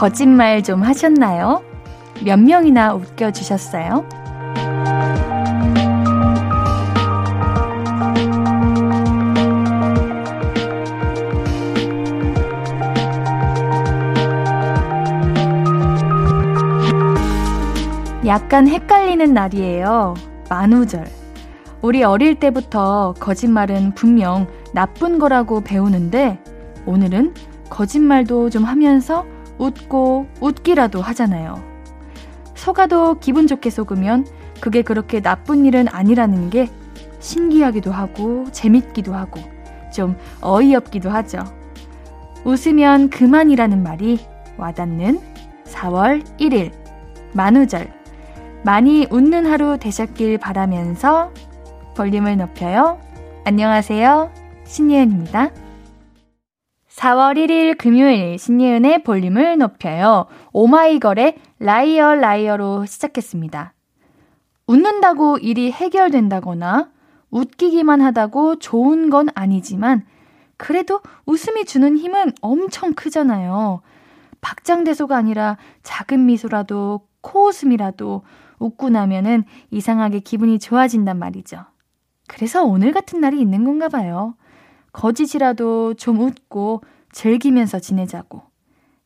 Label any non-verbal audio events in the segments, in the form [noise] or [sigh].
거짓말 좀 하셨나요? 몇 명이나 웃겨주셨어요? 약간 헷갈리는 날이에요. 만우절. 우리 어릴 때부터 거짓말은 분명 나쁜 거라고 배우는데 오늘은 거짓말도 좀 하면서 웃고 웃기라도 하잖아요. 속아도 기분 좋게 속으면 그게 그렇게 나쁜 일은 아니라는 게 신기하기도 하고 재밌기도 하고 좀 어이없기도 하죠. 웃으면 그만이라는 말이 와닿는 4월 1일 만우절 많이 웃는 하루 되셨길 바라면서 볼륨을 높여요. 안녕하세요. 신예은입니다. 4월 1일 금요일 신예은의 볼륨을 높여요. 오마이걸의 Liar Liar로 시작했습니다. 웃는다고 일이 해결된다거나 웃기기만 하다고 좋은 건 아니지만 그래도 웃음이 주는 힘은 엄청 크잖아요. 박장대소가 아니라 작은 미소라도 코웃음이라도 웃고 나면은 이상하게 기분이 좋아진단 말이죠. 그래서 오늘 같은 날이 있는 건가 봐요. 거짓이라도 좀 웃고 즐기면서 지내자고.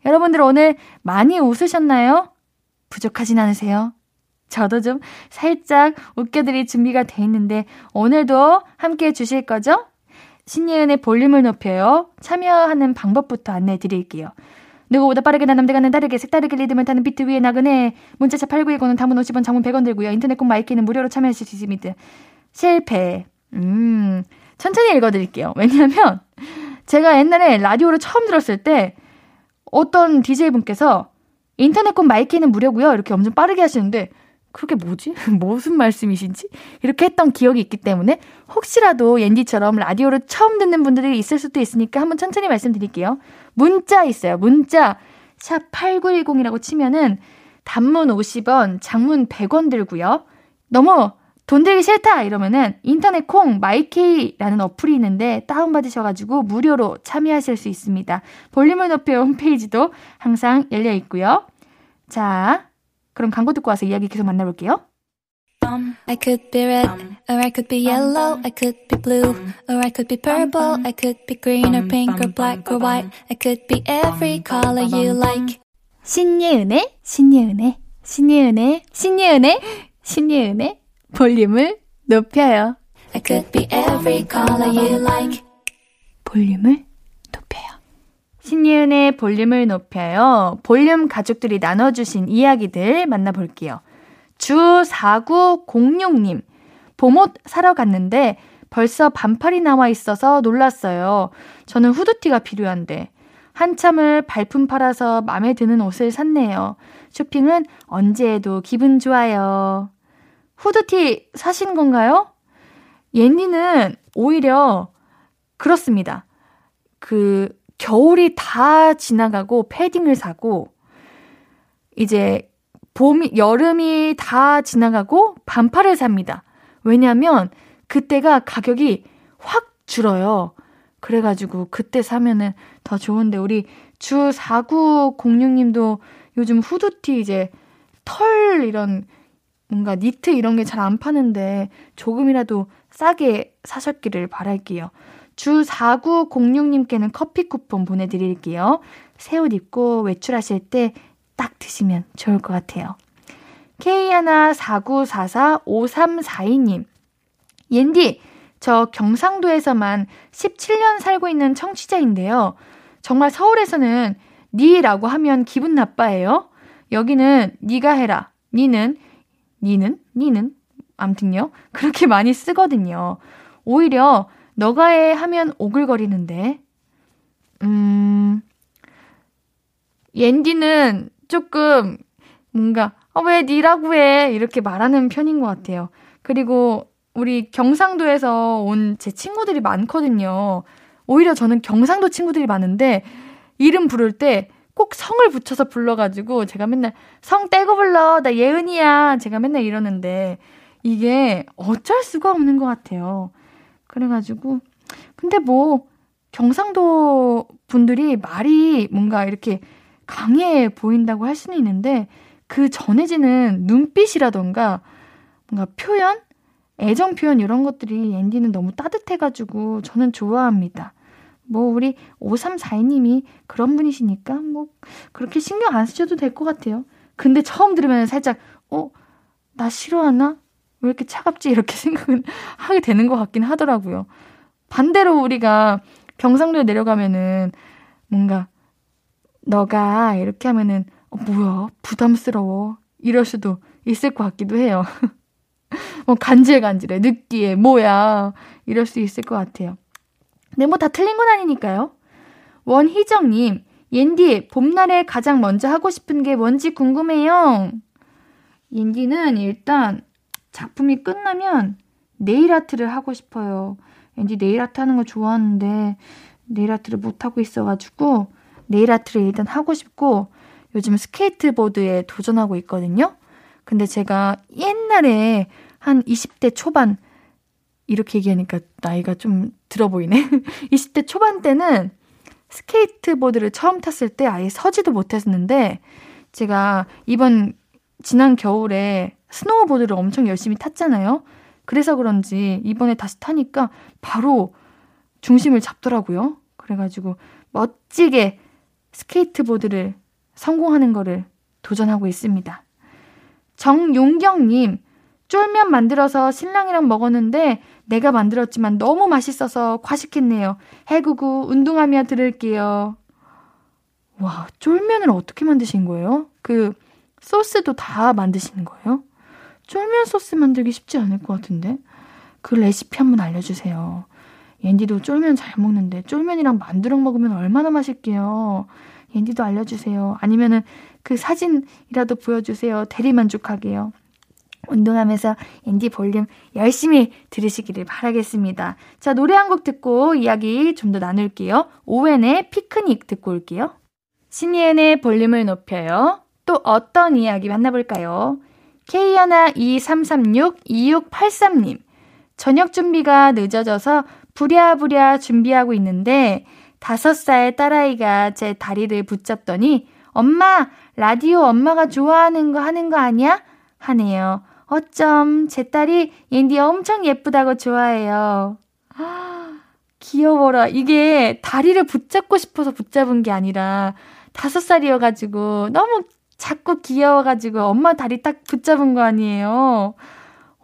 여러분들 오늘 많이 웃으셨나요? 부족하진 않으세요? 저도 좀 살짝 웃겨드릴 준비가 돼 있는데 오늘도 함께 해주실 거죠? 신예은의 볼륨을 높여요. 참여하는 방법부터 안내해 드릴게요. 누구보다 빠르게 난 남들과는 다르게 색다르게 리듬을 타는 비트 위에 나그네 문자 샵 8910은 단문 50원 장문 100원 들고요. 인터넷 콩 마이케이는 무료로 참여하실 수 있습니다. 실패. 음, 천천히 읽어드릴게요. 왜냐하면 제가 옛날에 라디오를 처음 들었을 때 어떤 DJ분께서 인터넷 콩 마이케이는 무료고요. 이렇게 엄청 빠르게 하시는데 그게 뭐지? [laughs] 무슨 말씀이신지? 이렇게 했던 기억이 있기 때문에 혹시라도 옌디처럼 라디오를 처음 듣는 분들이 있을 수도 있으니까 한번 천천히 말씀드릴게요. 문자 있어요. 문자 샵 8910이라고 치면은 단문 50원, 장문 100원 들고요. 너무 돈 들기 싫다 이러면은 인터넷 콩 마이케이라는 어플이 있는데 다운 받으셔가지고 무료로 참여하실 수 있습니다. 볼륨을 높여 홈페이지도 항상 열려 있고요. 자, 그럼 광고 듣고 와서 이야기 계속 만나볼게요. I could be red, or I could be yellow, I could be blue, or I could be purple, I could be green or pink or black or white, I could be every color you like. 신예은의, 신예은의, 신예은의, 신예은의, 신예은의 볼륨을 높여요. I could be every color you like. 볼륨을 높여요. 신예은의 볼륨을 높여요. 볼륨 가족들이 나눠주신 이야기들 만나볼게요. 주4906님, 봄옷 사러 갔는데 벌써 반팔이 나와 있어서 놀랐어요. 저는 후드티가 필요한데. 한참을 발품 팔아서 마음에 드는 옷을 샀네요. 쇼핑은 언제 해도 기분 좋아요. 후드티 사신 건가요? 옌니는 오히려 그렇습니다. 그 겨울이 다 지나가고 패딩을 사고 이제 봄, 여름이 다 지나가고 반팔을 삽니다. 왜냐면 그때가 가격이 확 줄어요. 그래가지고 그때 사면은 더 좋은데 우리 주 4906님도 요즘 후드티 이제 털 이런 뭔가 니트 이런 게 잘 안 파는데 조금이라도 싸게 사셨기를 바랄게요. 주 4906님께는 커피 쿠폰 보내드릴게요. 새 옷 입고 외출하실 때 딱 드시면 좋을 것 같아요. K149445342님. 옌디, 저 경상도에서만 17년 살고 있는 청취자인데요. 정말 서울에서는 니라고 하면 기분 나빠해요. 여기는 니가 해라. 니는 니는 니는 암튼요. 그렇게 많이 쓰거든요. 오히려 너가 해 하면 오글거리는데. 음. 옌디는 조금 뭔가 어, 왜 니라고 해 이렇게 말하는 편인 것 같아요. 그리고 우리 경상도에서 온 제 친구들이 많거든요. 오히려 저는 경상도 친구들이 많은데 이름 부를 때 꼭 성을 붙여서 불러가지고 제가 맨날 성 떼고 불러 나 예은이야 제가 맨날 이러는데 이게 어쩔 수가 없는 것 같아요. 그래가지고 근데 뭐 경상도 분들이 말이 뭔가 이렇게 강해 보인다고 할 수는 있는데 그 전해지는 눈빛이라던가 뭔가 표현, 애정 표현 이런 것들이 앤디는 너무 따뜻해가지고 저는 좋아합니다. 뭐 우리 5342님이 그런 분이시니까 뭐 그렇게 신경 안 쓰셔도 될 것 같아요. 근데 처음 들으면 살짝 어? 나 싫어하나? 왜 이렇게 차갑지? 이렇게 [laughs] 생각은 하게 되는 것 같긴 하더라고요. 반대로 우리가 경상도에 내려가면은 뭔가 너가 이렇게 하면은 어, 뭐야 부담스러워 이럴 수도 있을 것 같기도 해요. [laughs] 뭐 간질간질해 느끼해 뭐야 이럴 수 있을 것 같아요. 근데 뭐다 틀린 건 아니니까요. 원희정님 옌디 봄날에 가장 먼저 하고 싶은 게 뭔지 궁금해요. 옌디는 일단 작품이 끝나면 네일 아트를 하고 싶어요. 왠지 네일 아트 하는 거 좋아하는데 네일 아트를 못 하고 있어가지고 네일 아트를 일단 하고 싶고 요즘 스케이트보드에 도전하고 있거든요. 근데 제가 옛날에 한 20대 초반 이렇게 얘기하니까 나이가 좀 들어 보이네. [laughs] 20대 초반 때는 스케이트보드를 처음 탔을 때 아예 서지도 못했는데 제가 이번 지난 겨울에 스노우보드를 엄청 열심히 탔잖아요. 그래서 그런지 이번에 다시 타니까 바로 중심을 잡더라고요. 그래가지고 멋지게 스케이트보드를 성공하는 거를 도전하고 있습니다. 정용경님, 쫄면 만들어서 신랑이랑 먹었는데 내가 만들었지만 너무 맛있어서 과식했네요. 해구구 운동하며 들을게요. 와, 쫄면을 어떻게 만드신 거예요? 그 소스도 다 만드시는 거예요? 쫄면 소스 만들기 쉽지 않을 것 같은데? 그 레시피 한번 알려주세요. 옌디도 쫄면 잘 먹는데 쫄면이랑 만두랑 먹으면 얼마나 맛있게요. 옌디도 알려주세요. 아니면은 그 사진이라도 보여주세요. 대리 만족하게요. 운동하면서 앤디 볼륨 열심히 들으시기를 바라겠습니다. 자, 노래 한 곡 듣고 이야기 좀 더 나눌게요. 오웬의 피크닉 듣고 올게요. 신예은의 볼륨을 높여요. 또 어떤 이야기 만나볼까요? K123362683님. 저녁 준비가 늦어져서 부랴부랴 준비하고 있는데 다섯 살 딸아이가 제 다리를 붙잡더니 엄마, 라디오 엄마가 좋아하는 거 하는 거 아니야? 하네요. 어쩜 제 딸이 옌디 엄청 예쁘다고 좋아해요. 귀여워라. 이게 다리를 붙잡고 싶어서 붙잡은 게 아니라 다섯 살이어가지고 너무 자꾸 귀여워가지고 엄마 다리 딱 붙잡은 거 아니에요.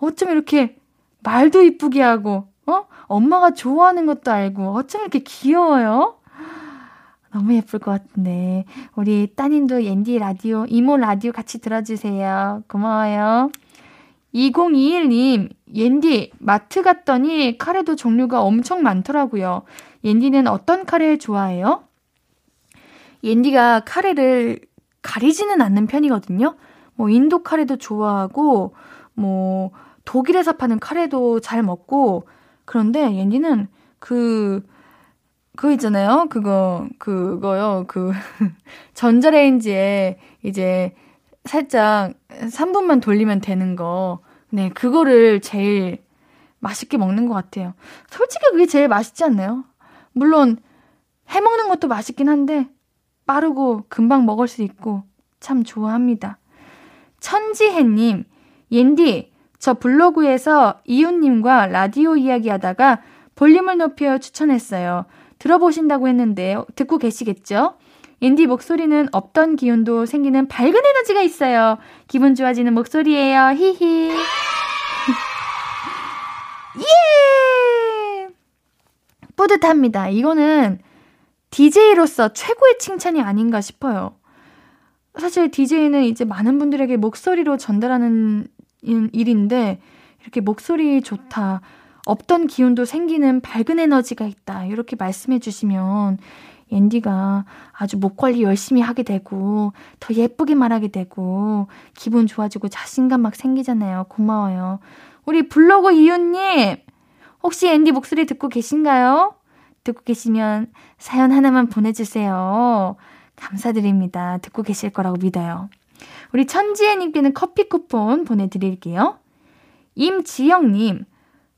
어쩜 이렇게 말도 이쁘게 하고, 어? 엄마가 좋아하는 것도 알고, 어쩜 이렇게 귀여워요? 너무 예쁠 것 같은데. 우리 따님도 옌디 라디오, 이모 라디오 같이 들어주세요. 고마워요. 2021님, 옌디, 마트 갔더니 카레도 종류가 엄청 많더라고요. 옌디는 어떤 카레 좋아해요? 옌디가 카레를 가리지는 않는 편이거든요. 뭐 인도 카레도 좋아하고 뭐 독일에서 파는 카레도 잘 먹고 그런데 옌디는 그 그거 있잖아요. 그거 그거요. 그 [laughs] 전자레인지에 이제 살짝 3분만 돌리면 되는 거. 네, 그거를 제일 맛있게 먹는 것 같아요. 솔직히 그게 제일 맛있지 않나요? 물론 해 먹는 것도 맛있긴 한데 빠르고 금방 먹을 수 있고 참 좋아합니다. 천지혜님, 옌디, 저 블로그에서 이웃님과 라디오 이야기 하다가 볼륨을 높여 추천했어요. 들어보신다고 했는데 듣고 계시겠죠? 옌디 목소리는 없던 기운도 생기는 밝은 에너지가 있어요. 기분 좋아지는 목소리예요. 히히. [laughs] 예! 뿌듯합니다. 이거는 DJ로서 최고의 칭찬이 아닌가 싶어요. 사실 DJ는 이제 많은 분들에게 목소리로 전달하는 일인데, 이렇게 목소리 좋다, 없던 기운도 생기는 밝은 에너지가 있다, 이렇게 말씀해 주시면, 앤디가 아주 목 관리 열심히 하게 되고, 더 예쁘게 말하게 되고, 기분 좋아지고 자신감 막 생기잖아요. 고마워요. 우리 블로그 이웃님, 혹시 앤디 목소리 듣고 계신가요? 듣고 계시면 사연 하나만 보내주세요. 감사드립니다. 듣고 계실 거라고 믿어요. 우리 천지혜님께는 커피 쿠폰 보내드릴게요. 임지영님,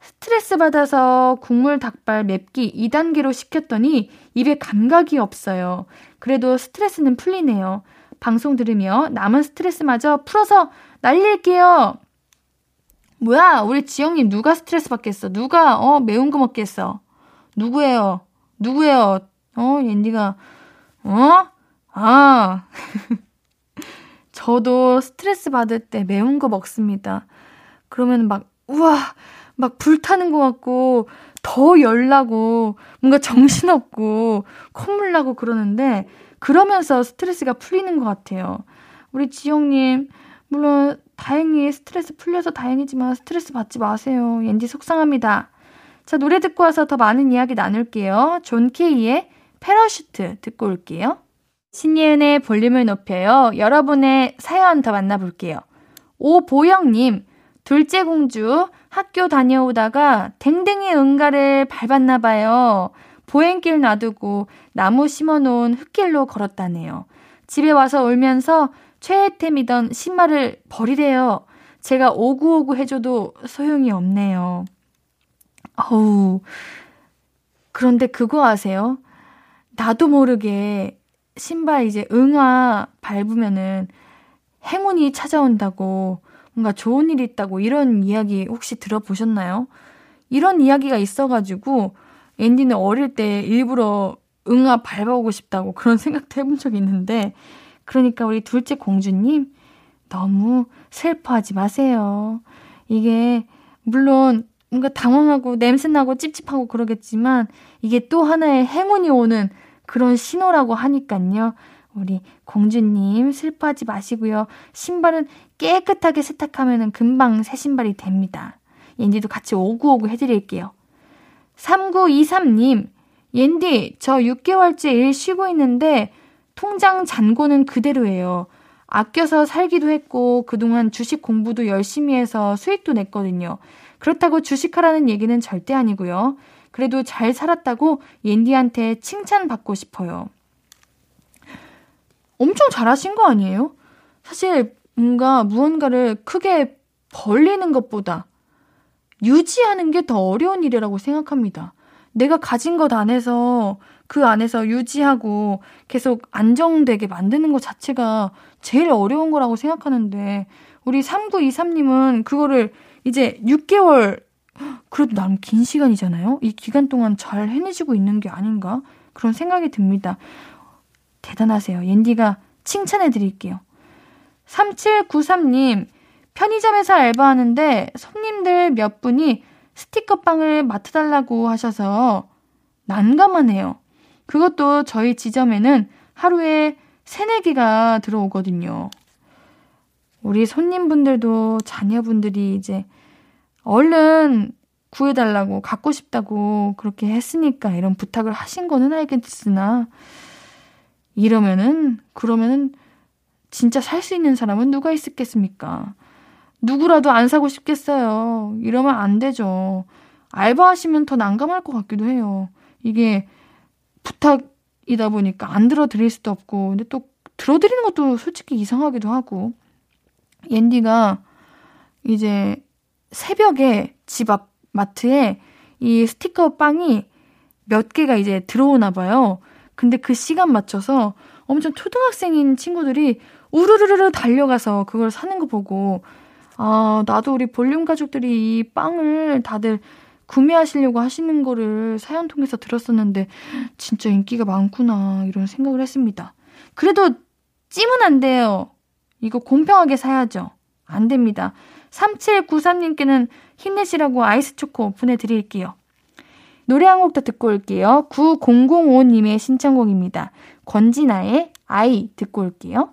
스트레스 받아서 국물 닭발 맵기 2단계로 시켰더니 입에 감각이 없어요. 그래도 스트레스는 풀리네요. 방송 들으며 남은 스트레스마저 풀어서 날릴게요. 뭐야, 우리 지영님 누가 스트레스 받겠어? 누가, 어, 매운 거 먹겠어? 누구예요? 누구예요? 어, 옌디가, 어? 아. [laughs] 저도 스트레스 받을 때 매운 거 먹습니다. 그러면 막, 우와, 막 불타는 것 같고, 더 열나고, 뭔가 정신없고, 콧물 나고 그러는데, 그러면서 스트레스가 풀리는 것 같아요. 우리 지영님, 물론 다행히 스트레스 풀려서 다행이지만 스트레스 받지 마세요. 옌디 속상합니다. 자, 노래 듣고 와서 더 많은 이야기 나눌게요. John K의 Parachute 듣고 올게요. 신예은의 볼륨을 높여요. 여러분의 사연 더 만나볼게요. 오보영님, 둘째 공주 학교 다녀오다가 댕댕이 응가를 밟았나 봐요. 보행길 놔두고 나무 심어놓은 흙길로 걸었다네요. 집에 와서 울면서 최애템이던 신발을 버리래요. 제가 오구오구 해줘도 소용이 없네요. 어우, 그런데 그거 아세요? 나도 모르게 신발 이제 응아 밟으면은 행운이 찾아온다고 뭔가 좋은 일이 있다고 이런 이야기 혹시 들어보셨나요? 이런 이야기가 있어가지고 앤디는 어릴 때 일부러 응아 밟아오고 싶다고 [laughs] 그런 생각도 해본 적이 있는데 그러니까 우리 둘째 공주님 너무 슬퍼하지 마세요. 이게 물론 뭔가 당황하고 냄새나고 찝찝하고 그러겠지만 이게 또 하나의 행운이 오는 그런 신호라고 하니깐요. 우리 공주님 슬퍼하지 마시고요. 신발은 깨끗하게 세탁하면 금방 새 신발이 됩니다. 옌디도 같이 오구오구 해드릴게요. 3923님, 옌디, 저 6개월째 일 쉬고 있는데 통장 잔고는 그대로예요. 아껴서 살기도 했고 그동안 주식 공부도 열심히 해서 수익도 냈거든요. 그렇다고 주식하라는 얘기는 절대 아니고요. 그래도 잘 살았다고 옌디한테 칭찬받고 싶어요. 엄청 잘하신 거 아니에요? 사실 뭔가 무언가를 크게 벌리는 것보다 유지하는 게 더 어려운 일이라고 생각합니다. 내가 가진 것 안에서 그 안에서 유지하고 계속 안정되게 만드는 것 자체가 제일 어려운 거라고 생각하는데 우리 3923님은 그거를 이제 6개월 그래도 나름 긴 시간이잖아요. 이 기간 동안 잘 해내시고 있는 게 아닌가 그런 생각이 듭니다. 대단하세요. 옌디가 칭찬해 드릴게요. 3793님 편의점에서 알바하는데 손님들 몇 분이 스티커빵을 맡아달라고 하셔서 난감하네요. 그것도 저희 지점에는 하루에 세네 개가 들어오거든요. 우리 손님분들도 자녀분들이 이제 얼른 구해달라고 갖고 싶다고 그렇게 했으니까 이런 부탁을 하신 거는 알겠으나 이러면은 그러면은 진짜 살 수 있는 사람은 누가 있었겠습니까? 누구라도 안 사고 싶겠어요. 이러면 안 되죠. 알바하시면 더 난감할 것 같기도 해요. 이게 부탁이다 보니까 안 들어드릴 수도 없고, 근데 또 들어드리는 것도 솔직히 이상하기도 하고, 옌디가 이제 새벽에 집 앞 마트에 이 스티커 빵이 몇 개가 이제 들어오나 봐요. 근데 그 시간 맞춰서 엄청 초등학생인 친구들이 우르르르 달려가서 그걸 사는 거 보고 아, 나도 우리 볼륨 가족들이 이 빵을 다들 구매하시려고 하시는 거를 사연 통해서 들었었는데 진짜 인기가 많구나 이런 생각을 했습니다. 그래도 찜은 안 돼요. 이거 공평하게 사야죠. 안 됩니다. 3793님께는 힘내시라고 아이스 초코 보내드릴게요. 노래 한 곡 더 듣고 올게요. 9005님의 신청곡입니다. 권진아의 아이 듣고 올게요.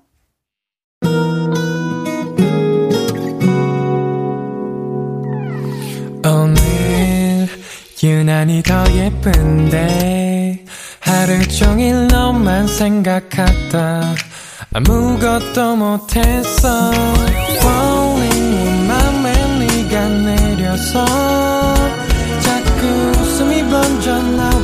오늘 유난히 더 예쁜데 하루 종일 너만 생각하다 아무것도 못했어 Falling 맘에 네가 내려서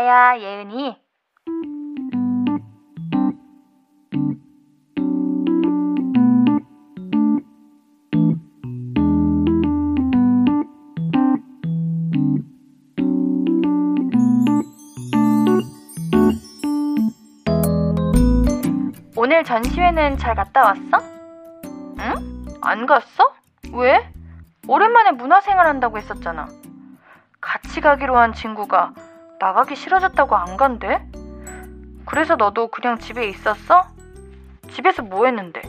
나야 예은이 오늘 전시회는 잘 갔다 왔어? 응? 안 갔어? 왜? 오랜만에 문화생활 한다고 했었잖아. 같이 가기로 한 친구가 나가기 싫어졌다고 안 간대? 그래서 너도 그냥 집에 있었어? 집에서 뭐 했는데?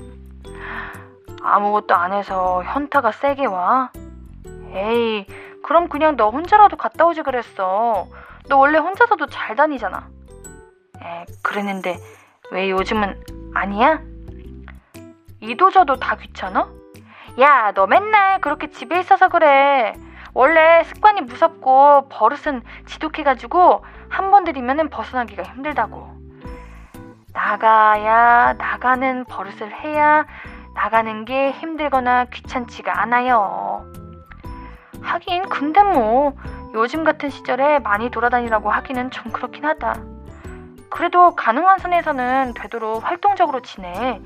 아무것도 안 해서 현타가 세게 와? 에이, 그럼 그냥 너 혼자라도 갔다 오지 그랬어. 너 원래 혼자서도 잘 다니잖아. 에, 그랬는데 왜 요즘은 아니야? 이도저도 다 귀찮아? 야, 너 맨날 그렇게 집에 있어서 그래. 원래 습관이 무섭고 버릇은 지독해가지고 한 번 들이면 벗어나기가 힘들다고. 나가야 나가는 버릇을 해야 나가는 게 힘들거나 귀찮지가 않아요. 하긴 근데 뭐 요즘 같은 시절에 많이 돌아다니라고 하기는 좀 그렇긴 하다. 그래도 가능한 선에서는 되도록 활동적으로 지내.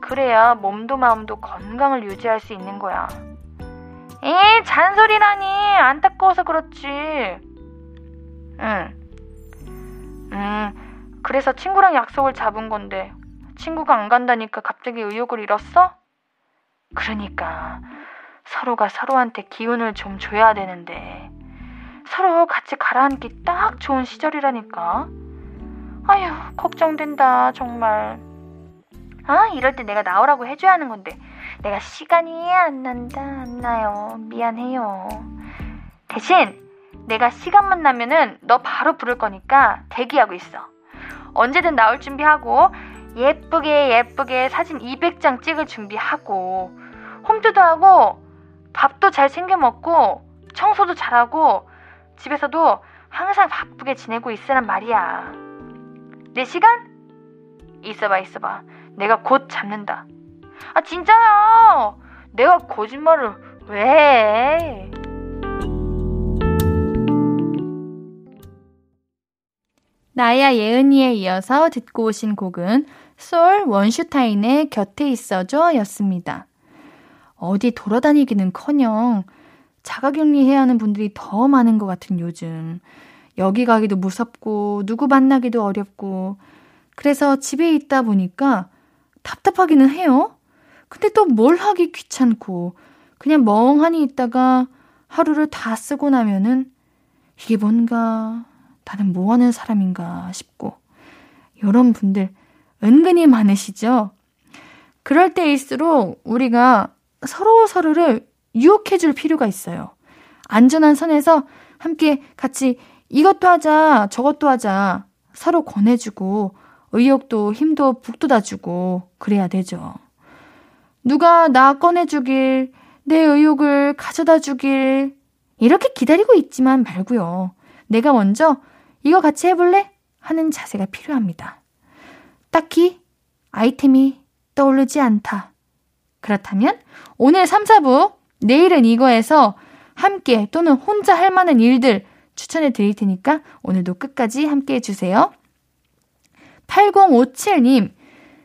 그래야 몸도 마음도 건강을 유지할 수 있는 거야. 에 잔소리라니 안타까워서 그렇지. 응. 음, 그래서 친구랑 약속을 잡은 건데 친구가 안 간다니까 갑자기 의욕을 잃었어? 그러니까 서로가 서로한테 기운을 좀 줘야 되는데 서로 같이 가라앉기 딱 좋은 시절이라니까. 아휴, 걱정된다, 정말. 아, 이럴 때 내가 나오라고 해줘야 하는 건데, 내가 시간이 안 난다, 안 나요. 미안해요. 대신, 내가 시간만 나면은 너 바로 부를 거니까 대기하고 있어. 언제든 나올 준비하고, 예쁘게 예쁘게 사진 200장 찍을 준비하고, 홈트도 하고, 밥도 잘 챙겨 먹고, 청소도 잘하고, 집에서도 항상 바쁘게 지내고 있으란 말이야. 내 시간? 있어봐, 있어봐. 내가 곧 잡는다. 아, 진짜야! 내가 거짓말을 왜 해? 나야 예은이에 이어서 듣고 오신 곡은 솔 원슈타인의 곁에 있어줘 였습니다. 어디 돌아다니기는 커녕 자가격리 해야 하는 분들이 더 많은 것 같은 요즘. 여기 가기도 무섭고, 누구 만나기도 어렵고, 그래서 집에 있다 보니까 답답하기는 해요. 근데 또 뭘 하기 귀찮고, 그냥 멍하니 있다가 하루를 다 쓰고 나면은 이게 뭔가 나는 뭐 하는 사람인가 싶고, 이런 분들 은근히 많으시죠? 그럴 때일수록 우리가 서로 서로를 유혹해 줄 필요가 있어요. 안전한 선에서 함께 같이 이것도 하자, 저것도 하자 서로 권해주고 의욕도 힘도 북돋아주고 그래야 되죠. 누가 나 꺼내주길, 내 의욕을 가져다 주길 이렇게 기다리고 있지만 말고요. 내가 먼저 이거 같이 해볼래? 하는 자세가 필요합니다. 딱히 아이템이 떠오르지 않다. 그렇다면 오늘 3, 4부 내일은 이거에서 함께 또는 혼자 할 만한 일들 추천해 드릴 테니까 오늘도 끝까지 함께 해주세요. 8057님,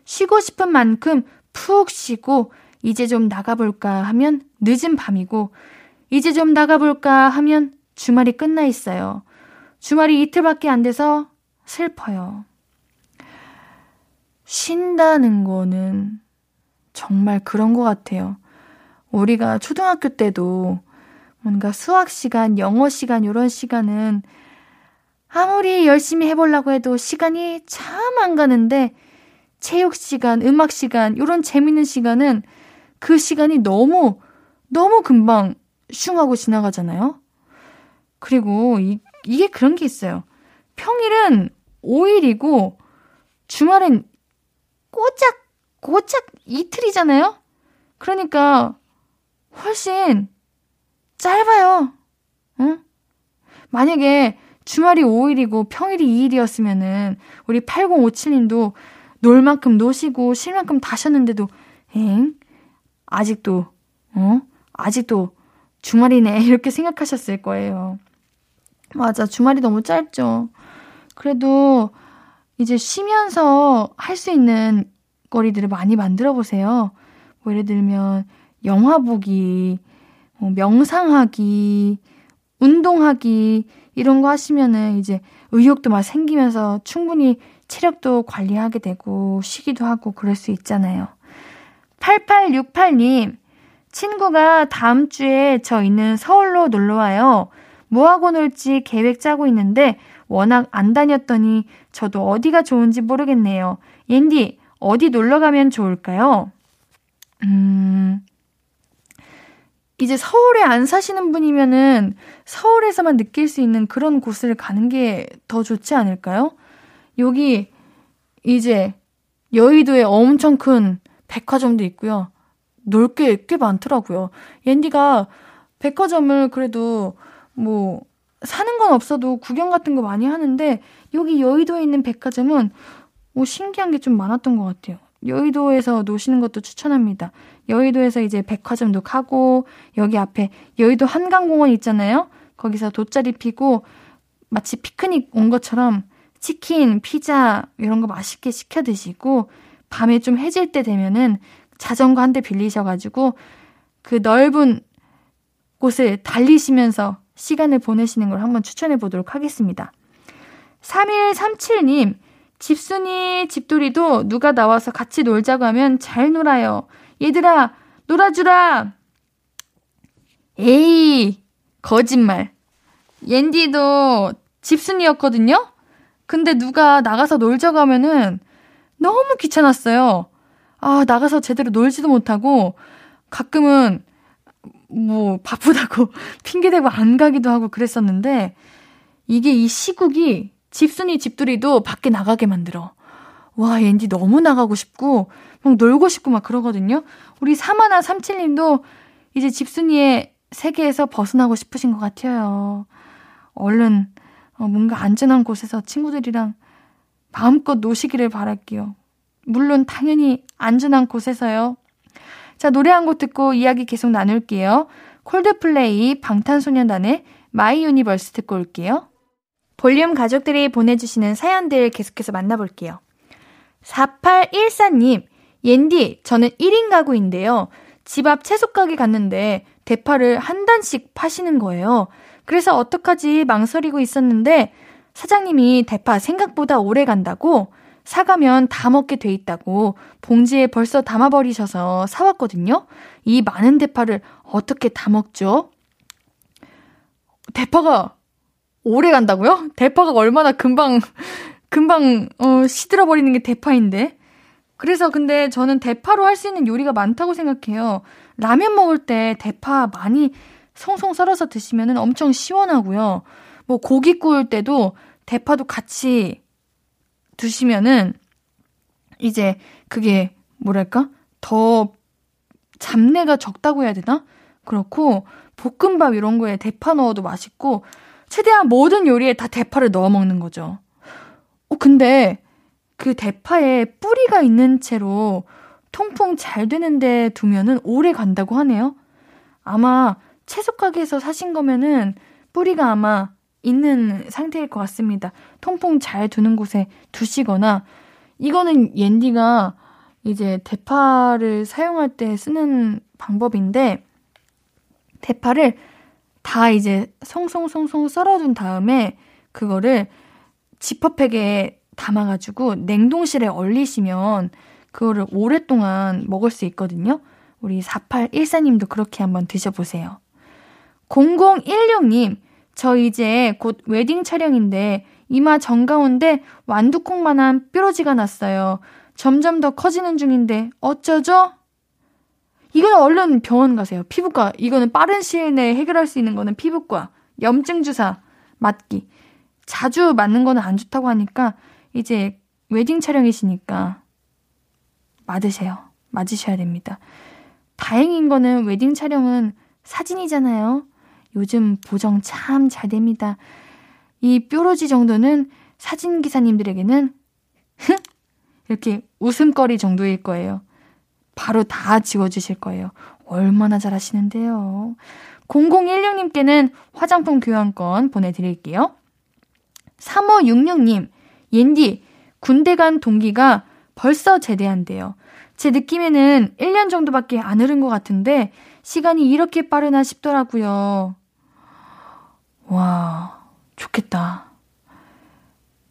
쉬고 싶은 만큼 푹 쉬고, 이제 좀 나가볼까 하면 늦은 밤이고, 이제 좀 나가볼까 하면 주말이 끝나 있어요. 주말이 이틀밖에 안 돼서 슬퍼요. 쉰다는 거는 정말 그런 것 같아요. 우리가 초등학교 때도 뭔가 수학 시간, 영어 시간, 이런 시간은 아무리 열심히 해보려고 해도 시간이 참 안 가는데 체육 시간, 음악 시간, 이런 재밌는 시간은 그 시간이 너무, 너무 금방 슝하고 지나가잖아요? 그리고 이, 이게 그런 게 있어요. 평일은 5일이고 주말은 꼬작, 꼬작 이틀이잖아요? 그러니까 훨씬 짧아요. 응? 만약에 주말이 5일이고 평일이 2일이었으면은 우리 8057님도 놀 만큼 노시고 쉴 만큼 다셨는데도 엥? 아직도 어? 아직도 주말이네 [laughs] 이렇게 생각하셨을 거예요. 맞아. 주말이 너무 짧죠. 그래도 이제 쉬면서 할 수 있는 거리들을 많이 만들어 보세요. 뭐 예를 들면 영화 보기, 뭐 명상하기, 운동하기 이런 거 하시면은 이제 의욕도 막 생기면서 충분히 체력도 관리하게 되고 쉬기도 하고 그럴 수 있잖아요. 8868님, 친구가 다음 주에 저 있는 서울로 놀러 와요. 뭐 하고 놀지 계획 짜고 있는데 워낙 안 다녔더니 저도 어디가 좋은지 모르겠네요. 옌디, 어디 놀러 가면 좋을까요? 음, 이제 서울에 안 사시는 분이면은 서울에서만 느낄 수 있는 그런 곳을 가는 게 더 좋지 않을까요? 여기 이제 여의도에 엄청 큰 백화점도 있고요. 놀 게 꽤 많더라고요. 옌디가 백화점을 그래도 뭐 사는 건 없어도 구경 같은 거 많이 하는데 여기 여의도에 있는 백화점은 뭐 신기한 게 좀 많았던 것 같아요. 여의도에서 노시는 것도 추천합니다. 여의도에서 이제 백화점도 가고 여기 앞에 여의도 한강공원 있잖아요. 거기서 돗자리 피고 마치 피크닉 온 것처럼 치킨, 피자 이런 거 맛있게 시켜 드시고 밤에 좀 해질 때 되면은 자전거 한 대 빌리셔가지고 그 넓은 곳을 달리시면서 시간을 보내시는 걸 한번 추천해 보도록 하겠습니다. 3137님, 집순이 집돌이도 누가 나와서 같이 놀자고 하면 잘 놀아요. 얘들아, 놀아주라! 에이, 거짓말. 옌디도 집순이였거든요? 근데 누가 나가서 놀자고 하면은 너무 귀찮았어요. 아, 나가서 제대로 놀지도 못하고 가끔은 뭐 바쁘다고 [laughs] 핑계대고 안 가기도 하고 그랬었는데 이게 이 시국이 집순이 집들이도 밖에 나가게 만들어. 와, 앤디 너무 나가고 싶고 막 놀고 싶고 막 그러거든요. 우리 사마나 삼칠님도 이제 집순이의 세계에서 벗어나고 싶으신 것 같아요. 얼른 어, 뭔가 안전한 곳에서 친구들이랑 마음껏 노시기를 바랄게요. 물론 당연히 안전한 곳에서요. 자, 노래 한 곡 듣고 이야기 계속 나눌게요. 콜드플레이 방탄소년단의 My Universe 듣고 올게요. 볼륨 가족들이 보내주시는 사연들 계속해서 만나볼게요. 4814님, 옌디, 저는 1인 가구인데요. 집 앞 채소가게 갔는데 대파를 한 단씩 파시는 거예요. 그래서 어떡하지 망설이고 있었는데 사장님이 대파 생각보다 오래 간다고 사가면 다 먹게 돼 있다고 봉지에 벌써 담아버리셔서 사왔거든요. 이 많은 대파를 어떻게 다 먹죠? 대파가 오래 간다고요? 대파가 얼마나 금방, 금방, 어, 시들어버리는 게 대파인데. 그래서 근데 저는 대파로 할 수 있는 요리가 많다고 생각해요. 라면 먹을 때 대파 많이 송송 썰어서 드시면 엄청 시원하고요. 뭐 고기 구울 때도 대파도 같이 두시면은 이제 그게 뭐랄까? 더 잡내가 적다고 해야 되나? 그렇고 볶음밥 이런 거에 대파 넣어도 맛있고 최대한 모든 요리에 다 대파를 넣어 먹는 거죠. 어 근데 그 대파에 뿌리가 있는 채로 통풍 잘 되는데 두면은 오래 간다고 하네요. 아마 채소 가게에서 사신 거면은 뿌리가 아마 있는 상태일 것 같습니다. 통풍 잘 두는 곳에 두시거나 이거는 옌디가 이제 대파를 사용할 때 쓰는 방법인데 대파를 다 이제 송송송송 썰어둔 다음에 그거를 지퍼백에 담아가지고 냉동실에 얼리시면 그거를 오랫동안 먹을 수 있거든요. 우리 4814님도 그렇게 한번 드셔보세요. 0016님, 저 이제 곧 웨딩 촬영인데 이마 정가운데 완두콩만한 뾰루지가 났어요. 점점 더 커지는 중인데 어쩌죠? 이거는 얼른 병원 가세요. 피부과. 이거는 빠른 시일 내에 해결할 수 있는 거는 피부과. 염증 주사 맞기. 자주 맞는 거는 안 좋다고 하니까 이제 웨딩 촬영이시니까 맞으세요. 맞으셔야 됩니다. 다행인 거는 웨딩 촬영은 사진이잖아요. 요즘 보정 참 잘 됩니다. 이 뾰루지 정도는 사진 기사님들에게는 [laughs] 이렇게 웃음거리 정도일 거예요. 바로 다 지워주실 거예요. 얼마나 잘하시는데요. 0016님께는 화장품 교환권 보내드릴게요. 3566님, 옌디, 군대 간 동기가 벌써 제대한대요. 제 느낌에는 1년 정도밖에 안 흐른 것 같은데 시간이 이렇게 빠르나 싶더라고요. 와, 좋겠다.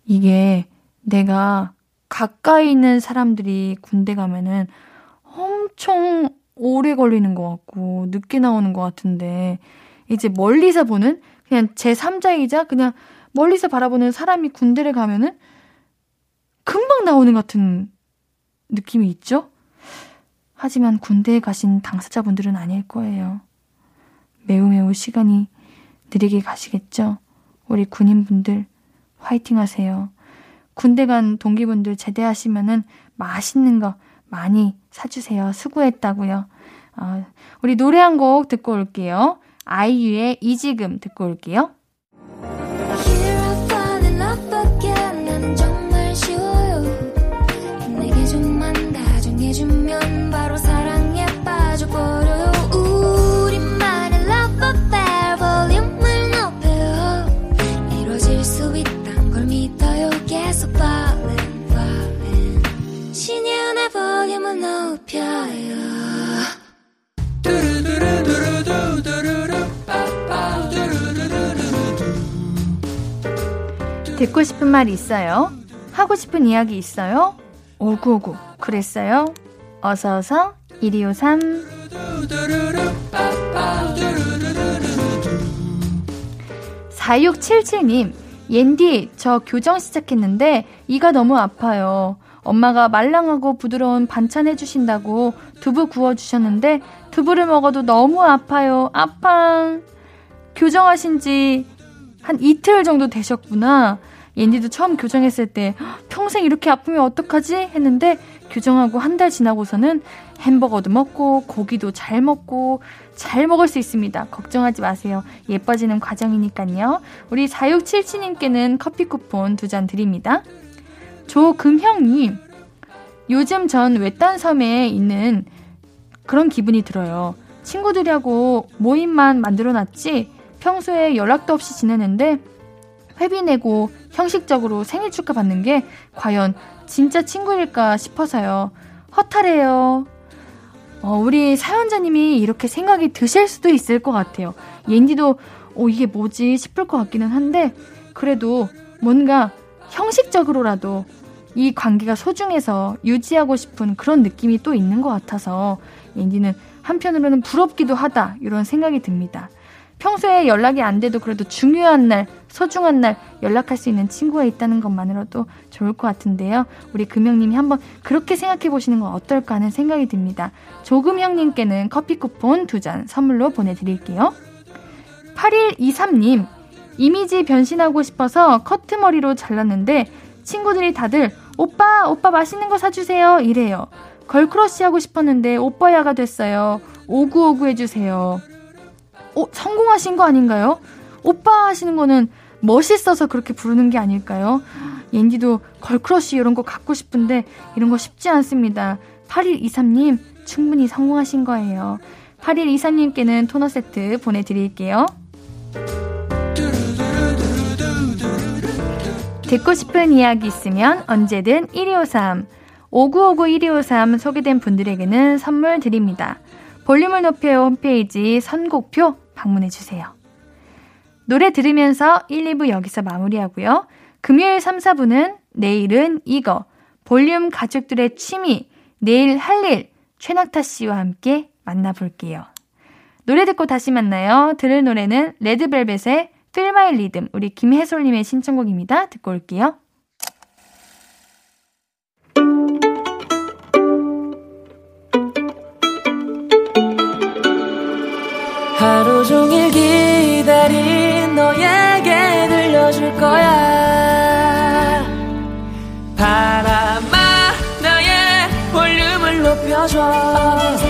이게 내가 가까이 있는 사람들이 군대 가면은 엄청 오래 걸리는 것 같고 늦게 나오는 것 같은데 이제 멀리서 보는 그냥 제 3자이자 그냥 멀리서 바라보는 사람이 군대를 가면은 금방 나오는 것 같은 느낌이 있죠? 하지만 군대에 가신 당사자분들은 아닐 거예요. 매우 매우 시간이 느리게 가시겠죠? 우리 군인분들 화이팅 하세요. 군대 간 동기분들 제대하시면은 맛있는 거 많이 사주세요. 수고했다고요. 어, 우리 노래 한 곡 듣고 올게요. 아이유의 이지금 듣고 올게요. 듣고 싶은 말 있어요? 하고 싶은 이야기 있어요? 오구오구 그랬어요? 어서어서 1253 4677님 옌디 저 교정 시작했는데 이가 너무 아파요. 엄마가 말랑하고 부드러운 반찬 해주신다고 두부 구워주셨는데 두부를 먹어도 너무 아파요. 아팡. 교정하신 지 한 이틀 정도 되셨구나. 옌디도 처음 교정했을 때 평생 이렇게 아프면 어떡하지? 했는데 교정하고 한 달 지나고서는 햄버거도 먹고 고기도 잘 먹고 잘 먹을 수 있습니다. 걱정하지 마세요. 예뻐지는 과정이니까요. 우리 4677님께는 커피 쿠폰 두 잔 드립니다. 조금형님, 요즘 전 외딴 섬에 있는 그런 기분이 들어요. 친구들하고 모임만 만들어 놨지 평소에 연락도 없이 지내는데 회비 내고 형식적으로 생일 축하 받는 게 과연 진짜 친구일까 싶어서요. 허탈해요. 어, 우리 사연자님이 이렇게 생각이 드실 수도 있을 것 같아요. 옌디도 어, 이게 뭐지 싶을 것 같기는 한데 그래도 뭔가 형식적으로라도 이 관계가 소중해서 유지하고 싶은 그런 느낌이 또 있는 것 같아서 앤디는 한편으로는 부럽기도 하다 이런 생각이 듭니다. 평소에 연락이 안 돼도 그래도 중요한 날, 소중한 날 연락할 수 있는 친구가 있다는 것만으로도 좋을 것 같은데요. 우리 금영님이 한번 그렇게 생각해 보시는 건 어떨까 하는 생각이 듭니다. 조금형님께는 커피 쿠폰 두 잔 선물로 보내드릴게요. 8123님, 이미지 변신하고 싶어서 커트머리로 잘랐는데 친구들이 다들 오빠, 오빠 맛있는 거 사주세요. 이래요. girl crush 하고 싶었는데 오빠야가 됐어요. 오구오구 해주세요. 어, 성공하신 거 아닌가요? 오빠 하시는 거는 멋있어서 그렇게 부르는 게 아닐까요? 옌디도 girl crush 이런 거 갖고 싶은데 이런 거 쉽지 않습니다. 8123님, 충분히 성공하신 거예요. 8123님께는 토너 세트 보내드릴게요. 듣고 싶은 이야기 있으면 언제든 1253, 5959-1253 소개된 분들에게는 선물 드립니다. 볼륨을 높여요 홈페이지 선곡표 방문해주세요. 노래 들으면서 1, 2부 여기서 마무리하고요. 금요일 3, 4부는 내일은 이거, 볼륨 가족들의 취미, 내일 할 일, 최낙타 씨와 함께 만나볼게요. 노래 듣고 다시 만나요. 들을 노래는 레드벨벳의 Feel My Rhythm 우리 김혜솔님의 신청곡입니다. 듣고 올게요. 하루 종일 기다린 너에게 들려줄 거야 바람아 나의 볼륨을 높여줘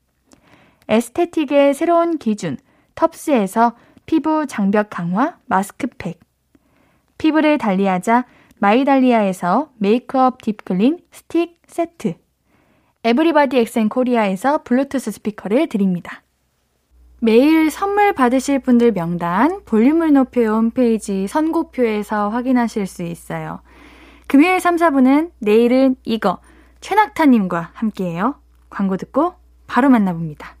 aesthetic의 새로운 기준 텁스에서 피부 장벽 강화 마스크팩 피부를 달리하자 마이달리아에서 메이크업 deep clean 스틱 세트 에브리바디 엑센 코리아에서 블루투스 스피커를 드립니다. 매일 선물 받으실 분들 명단 볼륨을 높여 홈페이지 선곡표에서 확인하실 수 있어요. 금요일 3, 4부는 내일은 이거 최낙타님과 함께해요. 광고 듣고 바로 만나봅니다.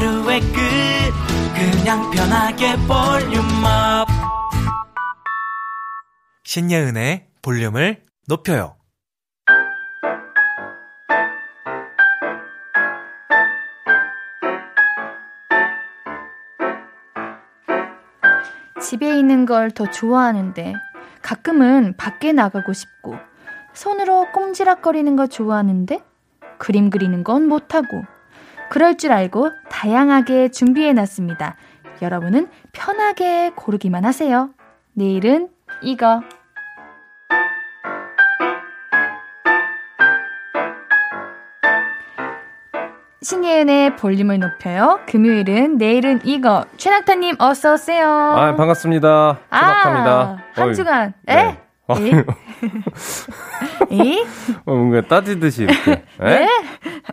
하루의 끝. 그냥 편하게 볼륨업. 신예은의 볼륨을 높여요. 집에 있는 걸 더 좋아하는데 가끔은 밖에 나가고 싶고 손으로 꼼지락거리는 거 좋아하는데 그림 그리는 건 못하고 그럴 줄 알고 다양하게 준비해 놨습니다. 여러분은 편하게 고르기만 하세요. 내일은 이거. 신예은의 볼륨을 높여요. 금요일은 내일은 이거. 최낙타님 어서 오세요. 아, 반갑습니다. 최낙타입니다. 아, 한 주간. 에? 네. 에? 에? 어, 뭔가 따지듯이 이렇게. 에?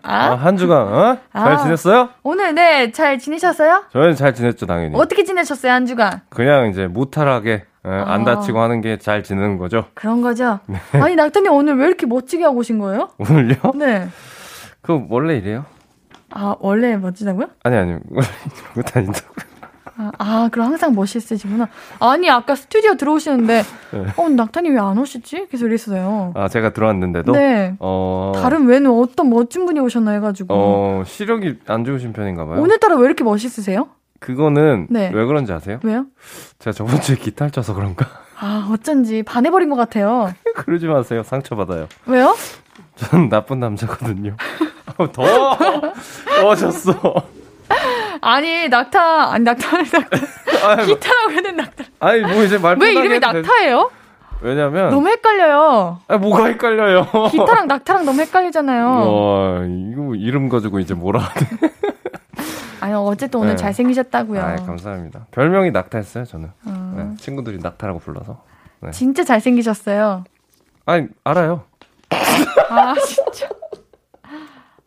아, 아, 한 주간, 어? 잘 아. 지냈어요? 오늘 네, 잘 지내셨어요? 저희는 잘 지냈죠, 당연히. 어떻게 지내셨어요, 한 주간? 그냥 이제 무탈하게, 예, 안 아. 다치고 하는 게 잘 지내는 거죠. 그런 거죠? [laughs] 네. 아니, 낙타님 오늘 왜 이렇게 멋지게 하고 오신 거예요? 오늘요? 네. 그 원래 이래요? 아, 원래 멋지다고요? 아니, 아니, 원래 이러고 다닌다고요. 아, 아, 그럼 항상 멋있으시구나. 아니, 아까 스튜디오 들어오시는데, 네. 어, 낙타님 왜 안 오시지? 계속 이랬어요. 아, 제가 들어왔는데도? 네. 어. 다른 외는 어떤 멋진 분이 오셨나 해가지고. 어, 시력이 안 좋으신 편인가 봐요. 오늘따라 왜 이렇게 멋있으세요? 그거는 네. 왜 그런지 아세요? 왜요? 제가 저번 주에 기타를 쳐서 그런가? [laughs] 아, 어쩐지 반해버린 것 같아요. [laughs] 그러지 마세요. 상처받아요. 왜요? 전 나쁜 남자거든요. 어, [laughs] 더, 더 졌어. 아니, 낙타, 아니, 낙타, 낙타. 뭐, 기타라고 해야 되는 낙타. 아니, 뭐 이제 말왜 편하게 이름이 낙타예요? 왜냐면. 너무 헷갈려요. 아, 뭐가 헷갈려요. 기타랑 낙타랑 너무 헷갈리잖아요. 와, 이거 이름 가지고 이제 뭐라 하네. [laughs] 아니, 어쨌든 오늘 네. 잘생기셨다고요. 아, 감사합니다. 별명이 낙타였어요, 저는. 어. 네, 친구들이 낙타라고 불러서. 네. 진짜 잘생기셨어요. 아니, 알아요. [laughs] 아, 진짜.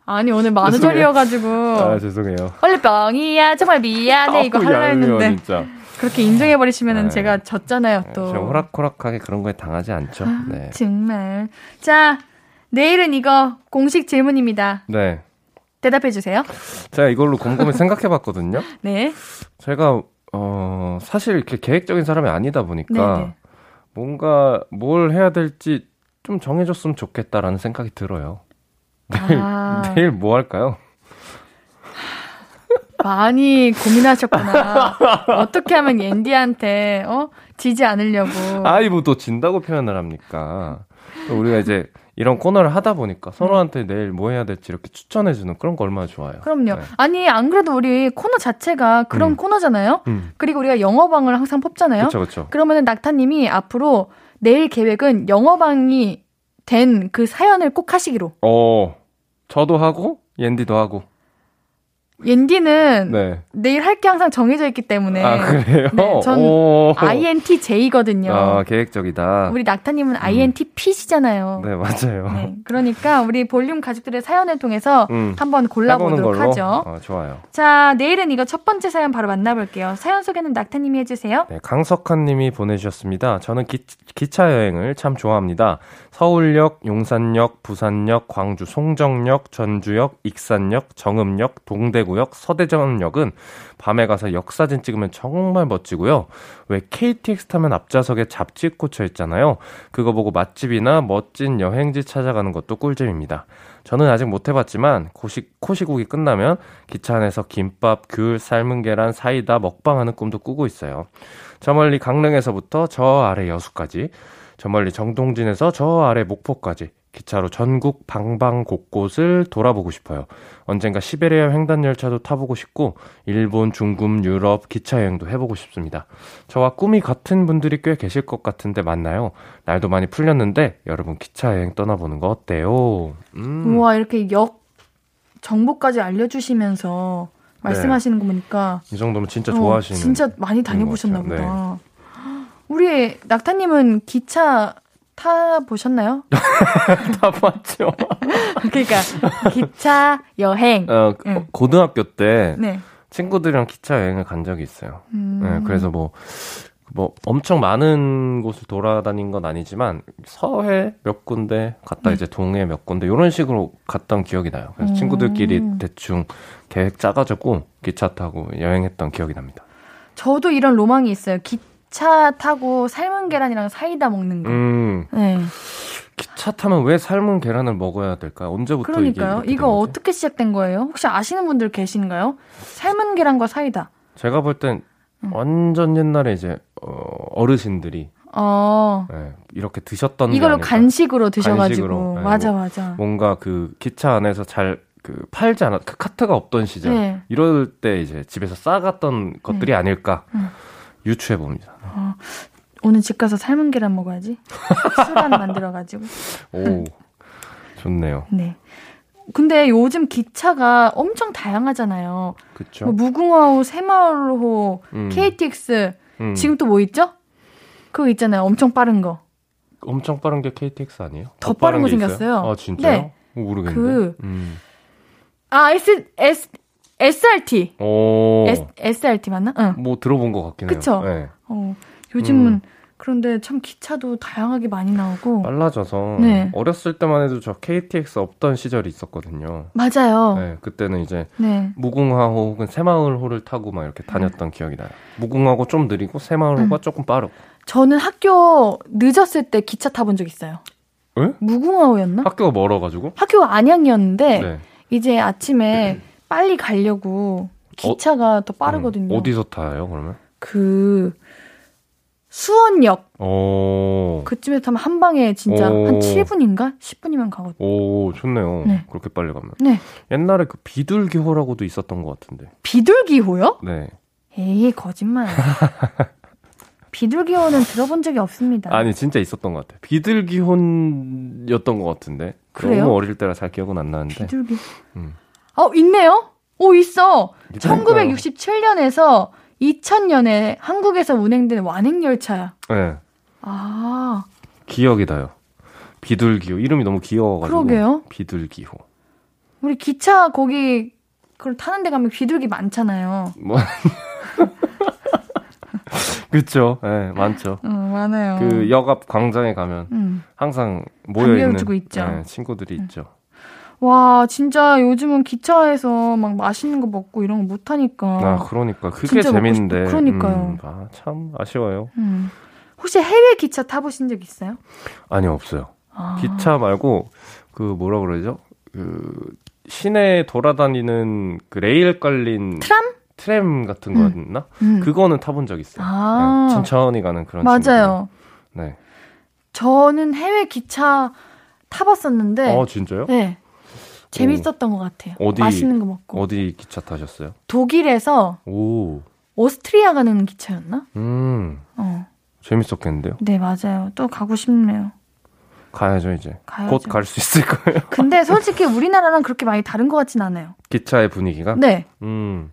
아니, 오늘 만우절이어가지고. 아, 죄송해요. 원래 뻥이야. 정말 미안해. 이거 하려 했는데. 진짜. 그렇게 인정해버리시면 네. 제가 졌잖아요, 또. 제가 호락호락하게 그런 거에 당하지 않죠. 아, 네. 정말. 자, 내일은 이거 공식 질문입니다. 네. 대답해 주세요. 제가 이걸로 곰곰이 생각해 봤거든요. [laughs] 네. 제가, 어, 사실 이렇게 계획적인 사람이 아니다 보니까 네네. 뭔가 뭘 해야 될지 좀 정해줬으면 좋겠다라는 생각이 들어요. 아, 내일 뭐 할까요? 많이 고민하셨구나. 어떻게 하면 앤디한테, 어? 지지 않으려고. 아이, 뭐또 진다고 표현을 합니까? 우리가 이제 이런 코너를 하다 보니까 서로한테 내일 뭐 해야 될지 이렇게 추천해주는 그런 거 얼마나 좋아요. 그럼요. 네. 아니, 안 그래도 우리 코너 자체가 그런 음. 코너잖아요? 음. 그리고 우리가 영어방을 항상 뽑잖아요? 그쵸. 그러면은 낙타님이 앞으로 내일 계획은 영어방이 된 그 사연을 꼭 하시기로. 어, 저도 하고, 옌디도 하고. 옌디는 네. 내일 할 게 항상 정해져 있기 때문에. 아, 그래요? 네, 전 오. INTJ거든요. 아, 계획적이다. 우리 낙타님은 INTP시잖아요. 네, 맞아요. 네, 그러니까 우리 볼륨 가족들의 사연을 통해서 음. 한번 골라보도록? 하죠. 어, 좋아요. 자, 내일은 이거 첫 번째 사연 바로 만나볼게요. 사연 소개는 낙타님이 해주세요. 네, 강석한 님이 보내주셨습니다. 저는 기, 기차 여행을 참 좋아합니다. 서울역, 용산역, 부산역, 광주 송정역, 전주역, 익산역, 정읍역, 동대구 역, 서대전역은 밤에 가서 역사진 찍으면 정말 멋지고요. 왜 KTX 타면 앞좌석에 잡지 꽂혀 있잖아요. 그거 보고 맛집이나 멋진 여행지 찾아가는 것도 꿀잼입니다. 저는 아직 못 해봤지만 고시, 코시국이 끝나면 기차 안에서 김밥, 귤, 삶은 계란, 사이다 먹방하는 꿈도 꾸고 있어요. 저 멀리 강릉에서부터 저 아래 여수까지, 저 멀리 정동진에서 저 아래 목포까지 기차로 전국 방방 곳곳을 돌아보고 싶어요. 언젠가 시베리아 횡단 열차도 타보고 싶고 일본, 중국, 유럽 기차 여행도 해보고 싶습니다. 저와 꿈이 같은 분들이 꽤 계실 것 같은데 맞나요? 날도 많이 풀렸는데 여러분 기차 여행 떠나보는 거 어때요? 음. 우와, 이렇게 역 정보까지 알려주시면서 말씀하시는 거 보니까. 이 정도면 진짜 어, 좋아하시는 진짜 많이 다녀보셨나 것 같아요. 보다. 우리 낙타님은 기차 타 보셨나요? [laughs] 다 봤죠. 그러니까 기차 여행. 어, 응. 고등학교 때 네. 친구들이랑 기차 여행을 간 적이 있어요. 음. 네, 그래서 뭐, 뭐 엄청 많은 곳을 돌아다닌 건 아니지만 서해 몇 군데 갔다 음. 이제 동해 몇 군데 이런 식으로 갔던 기억이 나요. 그래서 음. 친구들끼리 대충 계획 짜가지고 기차 타고 여행했던 기억이 납니다. 저도 이런 로망이 있어요. 기 차 타고 삶은 계란이랑 사이다 먹는 거. 음, 네. 기차 타면 왜 삶은 계란을 먹어야 될까요? 언제부터 그러니까요. 이게 이거? 어떻게 시작된 거예요? 혹시 아시는 분들 계신가요? 삶은 계란과 사이다. 제가 볼땐 음. 완전 옛날에 이제 어, 어르신들이 어. 예, 이렇게 드셨던 게 이걸로. 간식으로 드셔가지고. 간식으로, 네, 맞아, 뭐- 맞아. 뭔가 그 기차 안에서 잘 그 팔지 않았 그 카트가 없던 시절 네. 이럴 때 이제 집에서 싸갔던 것들이 아닐까 음. 유추해 봅니다. 오늘 집 가서 삶은 계란 먹어야지. 술안 만들어가지고. [laughs] 오 좋네요. 네. 근데 요즘 기차가 엄청 다양하잖아요. 그렇죠. 뭐 무궁화호, 새마을호, 음, KTX. 음. 지금 또 뭐 있죠? 그거 있잖아요. 엄청 빠른 거. 엄청 빠른 게 KTX 아니에요? 더 빠른 거게 있어요? 생겼어요. 아 진짜요? 네. 어, 모르겠는데. 그- 음. 아, S, S, SRT. 오. S, SRT 맞나? 응. 뭐 들어본 것 같긴 해요. 그쵸? 네. 어, 요즘은 음. 그런데 참 기차도 다양하게 많이 나오고. 빨라져서 네. 어렸을 때만 해도 저 KTX 없던 시절이 있었거든요. 맞아요. 네. 네, 그때는 이제 무궁화호 혹은 새마을호를 타고 막 이렇게 다녔던 기억이 나요. 무궁화호 좀 느리고 새마을호가 음. 조금 빠르고. 저는 학교 늦었을 때 기차 타본 적 있어요. 에? 무궁화호였나? 학교가 멀어가지고. 학교가 안양이었는데 네. 이제 아침에 빨리 가려고 기차가 더 빠르거든요. 음, 어디서 타요, 그러면? 그 수원역 오. 그쯤에서 타면 한 방에 진짜 오. 한 7분인가 10분이면 가거든요. 오, 좋네요. 네. 그렇게 빨리 가면. 네. 옛날에 그 비둘기호라고도 있었던 것 같은데. 비둘기호요? 네. 에이 거짓말. [laughs] 비둘기호는 들어본 적이 없습니다. 아니, 진짜 있었던 것 같아요. 비둘기호였던 것 같은데. 그래요? 너무 어릴 때라 잘 기억은 안 나는데. 비둘기. 음. 어 있네요. 오 있어. 있다니까요. 1967년에서 2000년에 한국에서 운행된 완행 열차야. 네. 아 기억이 나요. 비둘기호. 이름이 너무 귀여워가지고. 그러게요. 비둘기호. 우리 기차 거기 그걸 타는 데 가면 비둘기 많잖아요. 뭐. [laughs] 그쵸. 예, 네, 많죠. 응 많아요. 그 역 앞 광장에 가면 음. 항상 모여 있는 있죠. 음. 예, 친구들이 있죠. 와 진짜 요즘은 기차에서 막 맛있는 거 먹고 이런 거 못 하니까. 아, 그러니까. 그게 재밌는데. 그러니까요. 음, 아, 참 아쉬워요. 음. 혹시 해외 기차 타보신 적 있어요? 아니, 없어요. 아. 기차 말고, 그 뭐라 그러죠? 그, 시내 돌아다니는 그 레일 깔린. 트람? 트램 같은 음. 거였나? 음. 그거는 타본 적 있어요. 아. 네, 천천히 가는 그런 맞아요. 친구들. 네. 저는 해외 기차 타봤었는데. 어, 진짜요? 네. 재밌었던 것 같아요. 어디- 맛있는 거 먹고. 어디 기차 타셨어요? 독일에서 오, 오스트리아 가는 기차였나? 음, 어. 재밌었겠는데요? 네, 맞아요. 또 가고 싶네요. 가야죠, 이제. 곧 갈 수 있을 거예요. [laughs] 근데 솔직히 우리나라랑 그렇게 많이 다른 것 같진 않아요. 기차의 분위기가? 네, 음,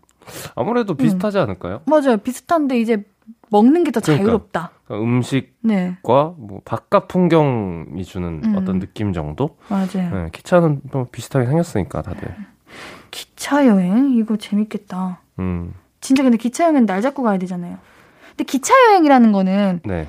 아무래도 비슷하지 않을까요? 맞아요. 비슷한데 이제 먹는 게더 그러니까. 자유롭다. 음식과 네, 뭐 바깥 풍경이 주는 음. 어떤 느낌 정도? 맞아요. 네, 기차는 뭐 비슷하게 생겼으니까 다들. 기차 여행 이거 재밌겠다. 음, 진짜 근데 기차 여행은 날 잡고 가야 되잖아요. 근데 기차 여행이라는 거는 네.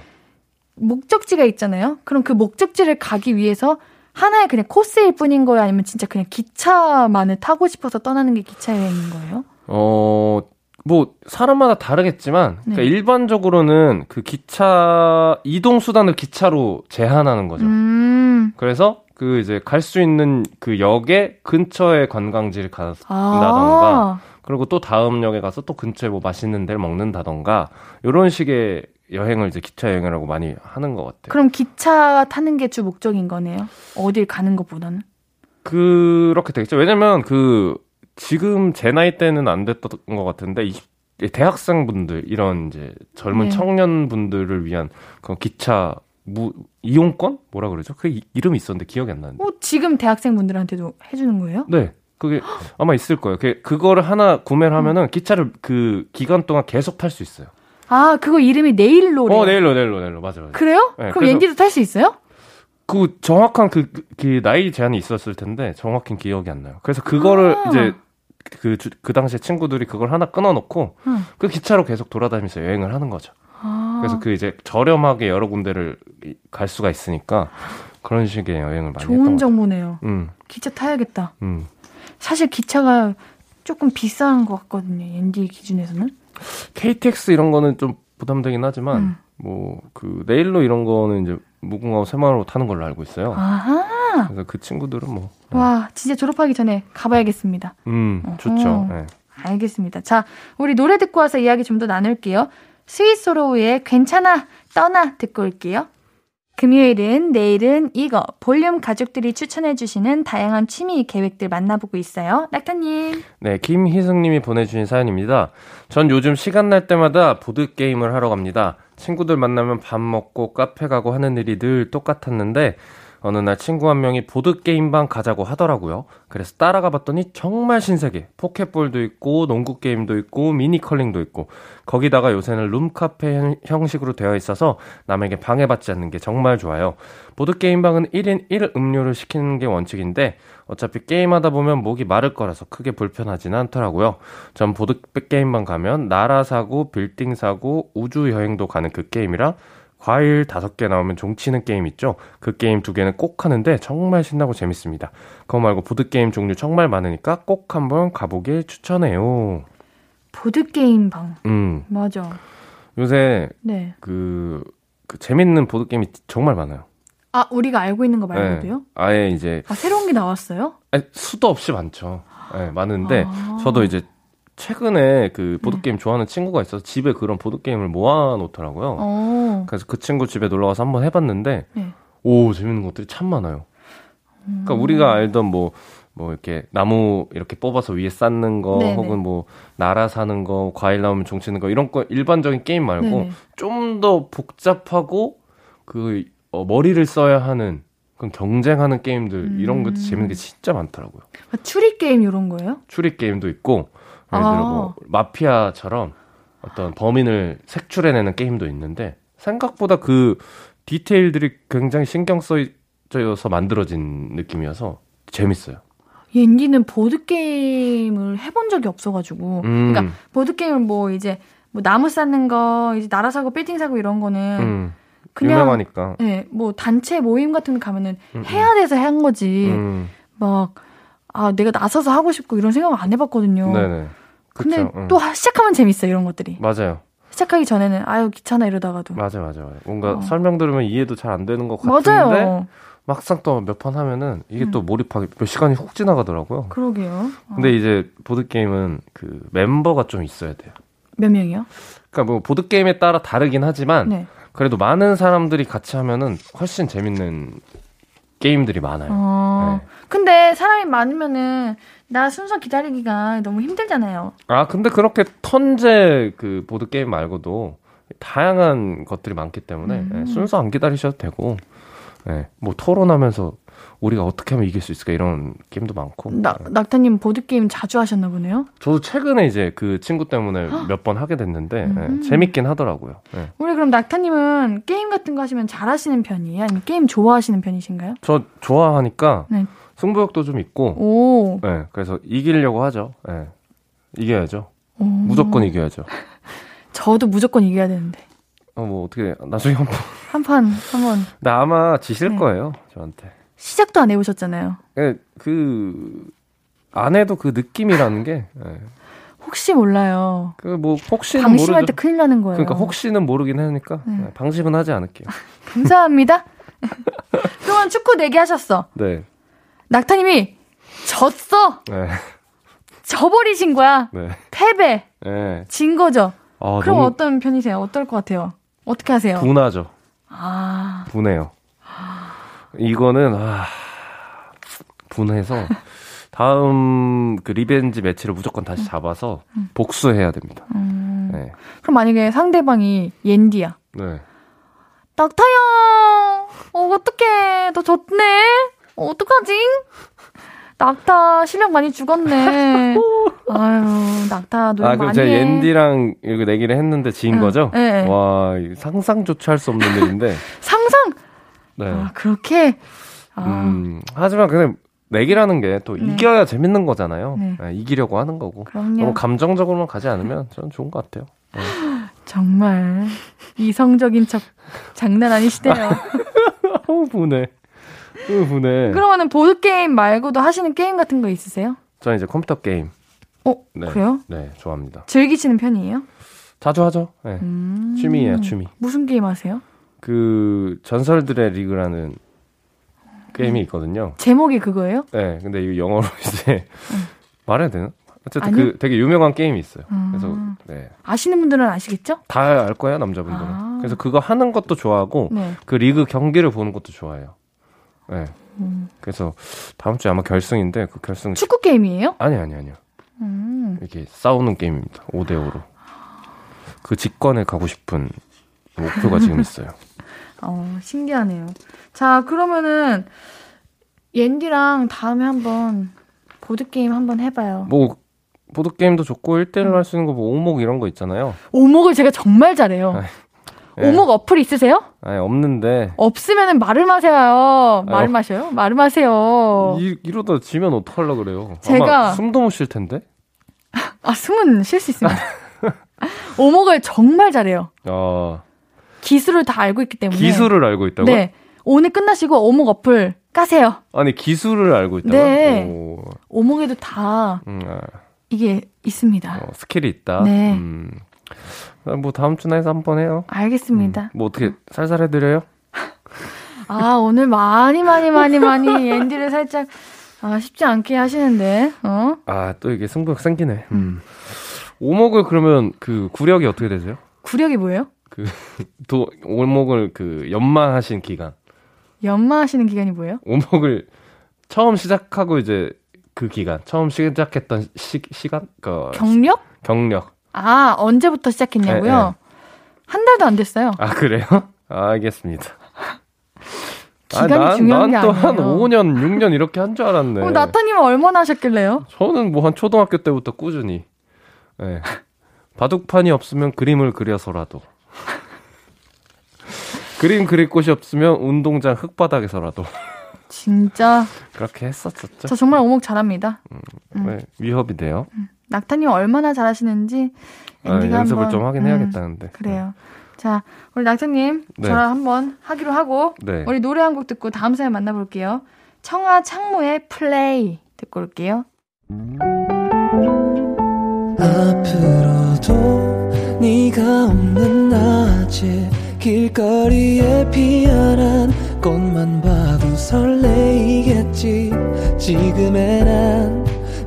목적지가 있잖아요. 그럼 그 목적지를 가기 위해서 하나의 그냥 코스일 뿐인 거예요? 아니면 진짜 그냥 기차만을 타고 싶어서 떠나는 게 기차 여행인 거예요? 어, 뭐, 사람마다 다르겠지만, 그러니까 네. 일반적으로는 그 기차, 이동 수단을 기차로 제한하는 거죠. 음, 그래서 그 이제 갈 수 있는 그 역의 근처에 관광지를 가, 아. 그리고 또 다음 역에 가서 또 근처에 뭐 맛있는 데를 먹는다던가, 요런 식의 여행을 이제 기차 여행이라고 많이 하는 것 같아요. 그럼 기차 타는 게 주 목적인 거네요? 어딜 가는 것보다는? 그렇게 되겠죠. 왜냐면 그 지금 제 나이 때는 안 됐던 것 같은데 20, 대학생분들 이런 이제 젊은 네. 청년분들을 위한 그 기차 무 이용권 뭐라 그러죠? 그 이- 이름이 있었는데 기억이 안 나는데. 어, 지금 대학생분들한테도 해주는 거예요? 네. 그게 아마 있을 거예요. 그 그거를 하나 구매를 하면은 기차를 그 기간 동안 계속 탈 수 있어요. 아, 그거 이름이 네일로래요. 어, 내일로 내일로 내일로 맞아 맞아. 그래요? 네, 그럼 옌디도 탈 수 있어요? 그 정확한 그, 그- 그 나이 제한이 있었을 텐데 정확히 기억이 안 나요. 그래서 그거를 아. 이제 그, 주- 그 당시에 친구들이 그걸 하나 끊어놓고 응. 그 기차로 계속 돌아다니면서 여행을 하는 거죠. 아, 그래서 그 이제 저렴하게 여러 군데를 이- 갈 수가 있으니까 그런 식의 여행을 많이 했던 좋은. 정보네요. 음, 기차 타야겠다. 음. 사실 기차가 조금 비싼 것 같거든요. 옌디 기준에서는. KTX 이런 거는 좀 부담되긴 하지만 음. 뭐그 내일로 이런 거는 이제 무궁화호 새마을호 타는 걸로 알고 있어요. 아하. 그래서 그 친구들은 뭐 네. 와, 진짜 졸업하기 전에 가봐야겠습니다. 음, 좋죠. 어허. 네. 알겠습니다. 자, 우리 노래 듣고 와서 이야기 좀 더 나눌게요. 스윗소로우의 괜찮아, 떠나 듣고 올게요. 금요일은 내일은 이거 볼륨 가족들이 추천해주시는 다양한 취미 계획들 만나보고 있어요. 낙타님. 네, 김희승님이 보내주신 사연입니다. 전 요즘 시간 날 때마다 보드 게임을 하러 갑니다. 친구들 만나면 밥 먹고 카페 가고 하는 일이 늘 똑같았는데, 어느 날 친구 한 명이 보드게임방 가자고 하더라고요. 그래서 따라가 봤더니 정말 신세계. 포켓볼도 있고, 농구게임도 있고, 미니컬링도 있고, 거기다가 요새는 룸카페 형- 형식으로 되어 있어서 남에게 방해받지 않는 게 정말 좋아요. 보드게임방은 1인 1 음료를 시키는 게 원칙인데, 어차피 게임하다 보면 목이 마를 거라서 크게 불편하지는 않더라고요. 전 보드게임방 가면 나라 사고, 빌딩 사고, 우주 여행도 가는 그 게임이랑 과일 다섯 개 나오면 종치는 게임 있죠? 그 게임 두 개는 꼭 하는데 정말 신나고 재밌습니다. 그거 말고 보드게임 종류 정말 많으니까 꼭 한번 가보길 추천해요. 보드게임 방. 음, 맞아. 요새 네. 그, 그 재밌는 보드게임이 정말 많아요. 아, 우리가 알고 있는 거 말고도요? 네, 아예 이제 아, 새로운 게 나왔어요? 아니, 수도 없이 많죠. 네, 많은데 아. 저도 이제 최근에 그 보드게임 좋아하는 친구가 있어서 집에 그런 보드게임을 모아놓더라고요. 어. 그래서 그 친구 집에 놀러 가서 한번 해봤는데, 네. 오, 재밌는 것들이 참 많아요. 그러니까 음. 우리가 알던 뭐, 뭐 이렇게 나무 이렇게 뽑아서 위에 쌓는 거, 네네. 혹은 뭐 나라 사는 거, 과일 나오면 종치는 거, 이런 거 일반적인 게임 말고 네네. 좀더 복잡하고 그 어, 머리를 써야 하는 그런 경쟁하는 게임들, 이런 것도 음. 재밌는 게 진짜 많더라고요. 아, 추리 게임 이런 거예요? 추리 게임도 있고 예를 들어 아. 뭐 마피아처럼 어떤 범인을 색출해내는 게임도 있는데 생각보다 그 디테일들이 굉장히 신경 써져서 만들어진 느낌이어서 재밌어요. 옌디는 보드 게임을 해본 적이 없어가지고, 음, 그러니까 보드 게임을 뭐 이제 뭐 나무 쌓는 거, 이제 나라 사고 빌딩 사고 이런 거는 음, 그냥 유명하니까. 네, 뭐 단체 모임 같은 거 가면은 음, 해야 돼서 한 거지. 음, 막 아, 내가 나서서 하고 싶고 이런 생각 안 해봤거든요. 네네. 근데 그쵸, 음. 또 하- 시작하면 재밌어 이런 것들이. 맞아요. 시작하기 전에는 아유 귀찮아 이러다가도. 맞아요, 맞아요. 맞아요. 뭔가 어. 설명 들으면 이해도 잘 안 되는 것 같은데 맞아요. 막상 또 몇 판 하면은 이게 음. 또 몰입하기 몇 시간이 훅 지나가더라고요. 그러게요. 어. 근데 이제 보드 게임은 그 멤버가 좀 있어야 돼요. 몇 명이요? 그러니까 뭐 보드 게임에 따라 다르긴 하지만 네. 그래도 많은 사람들이 같이 하면은 훨씬 재밌는 게임들이 많아요. 어. 네. 근데 사람이 많으면은 나 순서 기다리기가 너무 힘들잖아요. 아, 근데 그렇게 turn제 그 보드 게임 말고도 다양한 것들이 많기 때문에 음. 예, 순서 안 기다리셔도 되고, 예, 뭐 토론하면서 우리가 어떻게 하면 이길 수 있을까 이런 게임도 많고. 나, 예. 낙타님 보드 게임 자주 하셨나 보네요. 저도 최근에 이제 그 친구 때문에 몇 번 하게 됐는데 음. 예, 재밌긴 하더라고요. 예. 우리 그럼 낙타님은 게임 같은 거 하시면 잘하시는 편이에요? 아니면 게임 좋아하시는 편이신가요? 저 좋아하니까 네. 승부욕도 좀 있고, 오. 예, 그래서 이기려고 하죠. 예. 이겨야죠. 오. 무조건 이겨야죠. [laughs] 저도 무조건 이겨야 되는데. 어, 뭐 어떻게 나중에 한 번. 한 판, 한 번. 나 아마 지실 네. 거예요. 저한테. 시작도 안 해보셨잖아요. 예, 그, 안 해도 그 느낌이라는 게, 예. 혹시 몰라요. 그, 뭐, 혹시는 방심할 모르죠. 때 큰일 나는 거예요. 그러니까 혹시는 모르긴 하니까, 네. 예, 방심은 하지 않을게요. [laughs] 감사합니다. [laughs] 그동안 축구 내기 하셨어. 네. 낙타님이 졌어. 네. 져버리신 거야. 네. 패배. 예. 진 거죠. 아, 그럼 어떤 편이세요? 어떨 것 같아요? 어떻게 하세요? 분하죠. 아, 분해요. 이거는, 아, 분해서, [laughs] 다음 그 revenge match를 무조건 다시 잡아서 복수해야 됩니다. 음. 네. 그럼 만약에 상대방이 옌디야. 네. 낙타야, 어, 어떡해. 너 졌네? 어, 어떡하지? 낙타 실력 많이 죽었네. [laughs] 아유, 낙타 노력 아, 그럼 많이 제가 해. 옌디랑 이렇게 내기를 했는데 지인 응, 거죠? 네. 와, 이 상상조차 할 수 없는 일인데. [laughs] 상상! 네. 아, 그렇게? 아, 음, 하지만 근데 내기라는 게또 네. 이겨야 재밌는 거잖아요. 네. 네, 이기려고 하는 거고. 그럼요. 너무 감정적으로만 가지 않으면 저는 좋은 것 같아요. 네. [gasps] 정말 이성적인 척 장난 아니시네요. [laughs] 어, 분 분해. 그러면은 보드 게임 말고도 하시는 게임 같은 거 있으세요? 저는 이제 컴퓨터 게임. 어, 네. 그래요? 네, 좋아합니다. 즐기시는 편이에요? 자주 하죠. 네. 음. 취미예요, 취미. 무슨 게임 하세요? 그 전설들의 리그라는 게임이 있거든요. 제목이 그거예요? 네, 근데 이거 영어로 [laughs] 이제 말해야 되나? 어쨌든 아니요. 그 되게 유명한 게임이 있어요. 그래서 음. 네. 아시는 분들은 아시겠죠? 다 알 거예요, 남자분들은. 아. 그래서 그거 하는 것도 좋아하고 네. 그 리그 경기를 보는 것도 좋아해요. 네. 음. 그래서 다음 주에 아마 결승인데 그 결승 축구 게임이에요? 아니 아니 아니요. 음. 이렇게 싸우는 게임입니다. 5대 5로. 그 직관에 가고 싶은 목표가 [laughs] 지금 있어요. 어, 신기하네요. 자, 그러면은 옌디랑 다음에 한번 보드 게임 한번 해 봐요. 뭐 보드 게임도 좋고 음. 1대1로 할수 있는 거 뭐 오목 이런 거 있잖아요. 오목을 제가 정말 잘해요. 예. 오목 어플 있으세요? 아니 없는데 없으면은 말을 마세요. 말을 어. 마셔요? 말을 마세요. 이, 이러다 지면 어떡하려 그래요. 제가- 숨도 못 쉴 텐데. 아, 숨은 쉴 수 있습니다. [laughs] 오목을 정말 잘해요. 아, 기술을 다 알고 있기 때문에. 기술을 알고 있다고요? 네. 오늘 끝나시고 오목 어플 까세요. 아니 기술을 알고 있다고요? 네. 오, 오목에도 다 음, 아, 이게 있습니다. 어, skill이 있다. 네. 음. 아, 뭐 다음 주나 해서 한번 해요. 알겠습니다. 뭐 어떻게 살살 해드려요? [laughs] 아, 오늘 많이 많이 많이 많이 옌디를 살짝 아, 쉽지 않게 하시는데. 어? 아 또 이게 승부욕 생기네. 음. 오목을 그러면 그 구력이 어떻게 되세요? 구력이 뭐예요? [laughs] 또 오목을 그 연마하신 기간. 연마하시는 기간이 뭐예요? 오목을 처음 시작하고 이제 그 기간, 처음 시작했던 시, 시간, 그 경력? 경력. 아, 언제부터 시작했냐고요? 네, 네. 한 달도 안 됐어요. 아 그래요? 아, 알겠습니다. 기간이 중요한 게 난또 한 아니에요. 5년, 6년 이렇게 한 줄 알았네. 어, 나타님은 얼마나 하셨길래요? 저는 뭐 한 초등학교 때부터 꾸준히. 예. 바둑판이 없으면 그림을 그려서라도. 그림 그릴 곳이 없으면 운동장 흙바닥에서라도. 진짜. 그렇게 했었었죠. 저 정말 오목 잘합니다. 네, 위협이 돼요. 낙타님 얼마나 잘하시는지 아, 앤디가 연습을 한번, 좀 하긴 음, 해야겠다는데. 그래요. 자, 우리 낙타님 네. 저랑 한번 하기로 하고 네. 우리 노래 한 곡 듣고 다음 사연 만나볼게요. 청아 창모의 플레이 듣고 올게요. 앞으로도 네가 없는 낮에 길거리에 피어난 꽃만 봐도 설레이겠지 지금의 난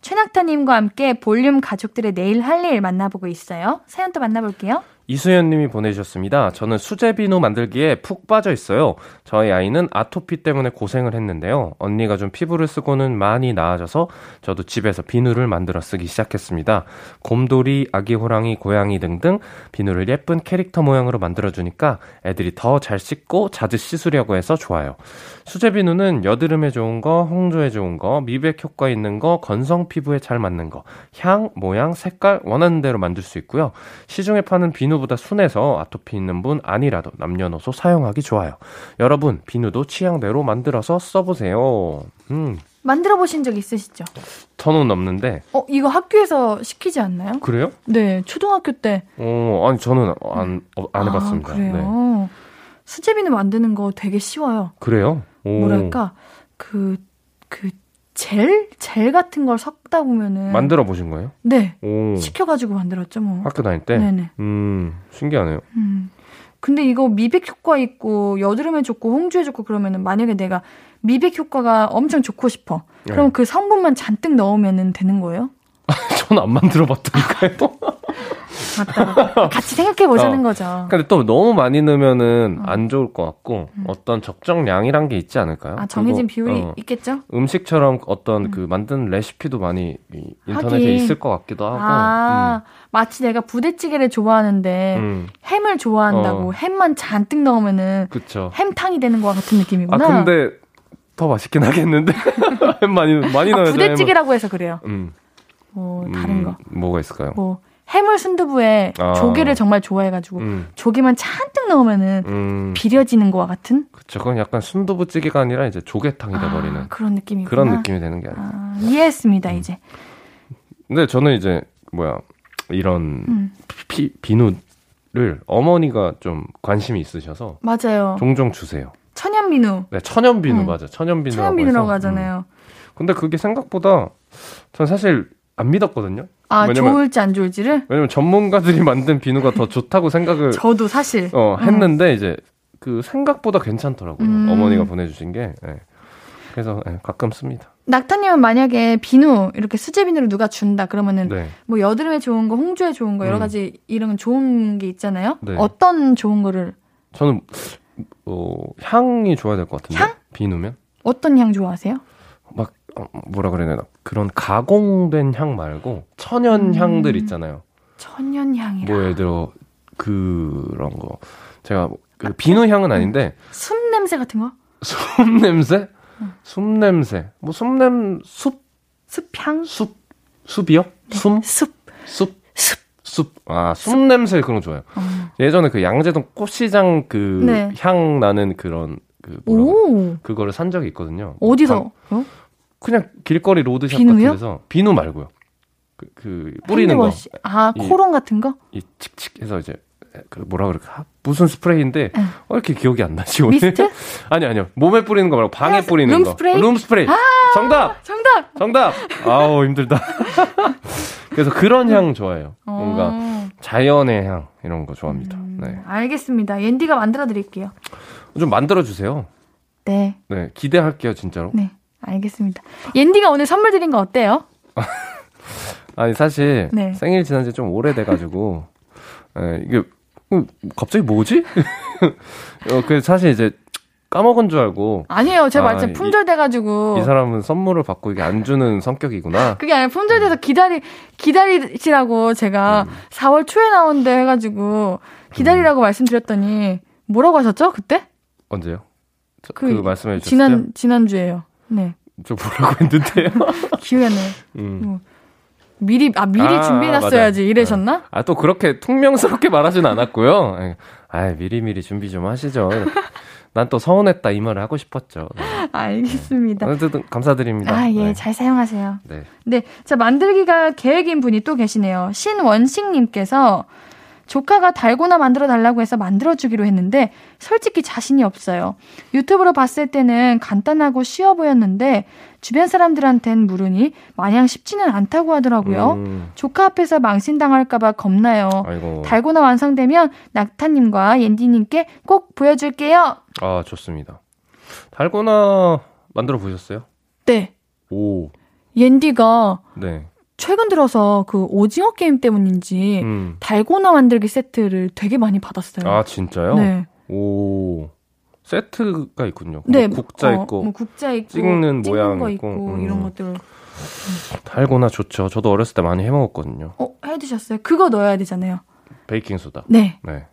최낙타님과 함께 볼륨 가족들의 내일 할 일 만나보고 있어요. 사연 또 만나볼게요. 이수연 님이 보내주셨습니다. 저는 수제 비누 만들기에 푹 빠져 있어요. 저희 아이는 아토피 때문에 고생을 했는데요. 언니가 좀 피부를 쓰고는 많이 나아져서 저도 집에서 비누를 만들어 쓰기 시작했습니다. 곰돌이, 아기 호랑이, 고양이 등등 비누를 예쁜 캐릭터 모양으로 만들어주니까 애들이 더 잘 씻고 자주 씻으려고 해서 좋아요. 수제 비누는 여드름에 좋은 거, 홍조에 좋은 거, 미백 효과 있는 거, 건성 피부에 잘 맞는 거, 향, 모양, 색깔 원하는 대로 만들 수 있고요. 시중에 파는 비누 보다 순해서 아토피 있는 분 아니라도 남녀노소 사용하기 좋아요. 여러분, 비누도 취향대로 만들어서 써보세요. 음, 만들어 보신 적 있으시죠? 저는 없는데. 어, 이거 학교에서 시키지 않나요? 그래요? 네, 초등학교 때. 어, 아니, 저는 안, 어, 안 해봤습니다. 아, 그래요? 네. 수제비누 만드는 거 되게 쉬워요. 그래요? 오. 뭐랄까, 그, 그, 젤? 젤 같은 걸 섞다 보면은. 만들어 보신 거예요? 네. 오. 시켜가지고 만들었죠, 뭐. 학교 다닐 때? 네네. 음, 신기하네요. 음. 근데 이거 미백 효과 있고, 여드름에 좋고, 홍주에 좋고, 그러면은 만약에 내가 미백 효과가 엄청 좋고 싶어. 그럼 네. 그 성분만 잔뜩 넣으면 되는 거예요? [laughs] 저는 안 만들어 봤다니까요. [laughs] 맞다. [laughs] 같이 생각해 보자는 어. 거죠. 근데 또 너무 많이 넣으면은 어. 안 좋을 것 같고 어떤 적정량이란 게 있지 않을까요? 아, 정해진 그리고, 비율이 어, 있겠죠? 음식처럼 어떤 그 만든 레시피도 많이 이 인터넷에 하긴. 있을 것 같기도 하고. 아, 마치 내가 부대찌개를 좋아하는데 음, 음, 햄을 좋아한다고 어. 햄만 잔뜩 넣으면은 그쵸. 햄탕이 되는 것 같은 아 느낌이구나. 근데 더 맛있긴 하겠는데 [laughs] 많이 많이 아, 넣어야 부대찌개라고 해서 그래요. 음, 뭐 음, 다른 거. 뭐가 있을까요? 뭐 해물 순두부에 아. 조개를 정말 좋아해가지고 음, 조개만 잔뜩 넣으면은 음, 비려지는 거와 같은 그쵸. 그건 약간 순두부찌개가 아니라 이제 조개탕이 돼버리는 아, 그런 느낌이구나. 그런 느낌이 되는 게 아니에요. 아, 이해했습니다 이제. 근데 저는 이제 뭐야 이런 음. 피, 비누를 어머니가 좀 관심이 있으셔서 맞아요. 종종 주세요. 천연 비누. 네, 천연 비누 음. 맞아. 천연 비누라고 천연 비누라고 해서. 하잖아요. 음. 근데 그게 생각보다 전 사실 안 믿었거든요. 아 왜냐면- 좋을지 안 좋을지를 왜냐면 전문가들이 만든 비누가 더 좋다고 생각을 저도 사실 어, 음. 했는데 이제 그 생각보다 괜찮더라고요. 음. 어머니가 보내주신 게. 예. 그래서 예, 가끔 씁니다. 낙타님은 만약에 비누 이렇게 수제 비누를 누가 준다 그러면은 네. 뭐 여드름에 좋은 거, 홍주에 좋은 거 여러 음. 가지 이런 좋은 게 있잖아요. 네. 어떤 좋은 거를 저는 어, 향이 좋아야 될 것 같은데. 향? 비누면 어떤 향 좋아하세요? 막 어, 뭐라 그래야 되나 그런 가공된 향 말고 천연 음. 향들 있잖아요. 천연 향이라. 뭐 예를 들어 그런 거 제가 뭐그 비누 향은 아닌데 숨 냄새 같은 거? 숲 냄새, 숲 냄새, 뭐 숲냄 숲 숲향? 숲 숲이요? 숨 숲. 숲 숲. 숲. 아, 숲 냄새 그런 거 좋아요. 어. 예전에 그 양재동 꽃시장 그 네. 향 나는 그런 그 뭐라고 오. 그거를 산 적이 있거든요. 어디서? 어? 그냥 길거리 road shop 비누요? 같은 데서 비누 말고요. 그, 그 뿌리는 거. hand wash. 아, 이- cologne 같은 거? 이 칙칙 해서 이제 그 뭐라 그럴까? 무슨 스프레이인데 응. 어, 이렇게 기억이 안 나지 오늘? 미스트? [laughs] 아니 아니요. 몸에 뿌리는 거 말고 방에 헤어스- 뿌리는 룸 거. 스프레이? 아! 룸 스프레이. 정답. 정답. 정답. 아우 힘들다. [laughs] 그래서 그런 향 좋아해요. 뭔가 어. 자연의 향 이런 거 좋아합니다. 음, 네. 알겠습니다. 옌디가 만들어 드릴게요. 좀 만들어 주세요. 네. 네, 기대할게요, 진짜로. 네. 알겠습니다. 옌디가 오늘 선물 드린 거 어때요? [laughs] 아니 사실 네. 생일 지난 지 좀 오래돼가지고 예, 이게 어, 갑자기 뭐지? [laughs] 어, 그 사실 이제 까먹은 줄 알고 아니에요. 제가 아, 말씀 이- 품절 돼가지고. 이 사람은 선물을 받고 이게 안 주는 성격이구나. [laughs] 그게 아니라 품절돼서 기다리, 기다리시라고 제가 음. 4월 초에 나온대 해가지고 기다리라고 말씀드렸더니 뭐라고 하셨죠? 그때? 언제요? 저, 그 그, 말씀해 주셨어요? 지난, 지난 주에요. 네. 저 뭐라고 했는데요? [laughs] 기억이 안 나요. 음. 미리, 아, 미리 아, 준비해놨어야지. 맞아요. 이러셨나? 아, 또 그렇게 퉁명스럽게 말하진 않았고요. 예. 아, 미리 미리 준비 좀 하시죠. 난 또 서운했다 이 말을 하고 싶었죠. 네. 알겠습니다. 어쨌든 감사드립니다. 아, 예, 네. 잘 사용하세요. 네. 네. 자, 만들기가 계획인 분이 또 계시네요. 신원식님께서 조카가 달고나 만들어 달라고 해서 만들어 주기로 했는데 솔직히 자신이 없어요. 유튜브로 봤을 때는 간단하고 쉬워 보였는데 주변 사람들한텐 물으니 마냥 쉽지는 않다고 하더라고요. 음, 조카 앞에서 망신당할까봐 겁나요. 아이고. 달고나 완성되면 낙타님과 옌디님께 꼭 보여줄게요. 아, 좋습니다. 달고나 만들어 보셨어요? 네. 오, 옌디가 네. 최근 들어서 그 오징어 게임 때문인지 음. 달고나 만들기 세트를 되게 많이 받았어요. 아, 진짜요? 네. 오, 세트가 있군요. 네. 뭐 국자 어, 있고, 뭐 국자 있고 찍는 모양 거 있고, 있고, 음. 이런 것들. 달고나 좋죠. 저도 어렸을 때 많이 해 먹었거든요. 어, 해 드셨어요? 그거 넣어야 되잖아요. 베이킹 소다. 네. 네.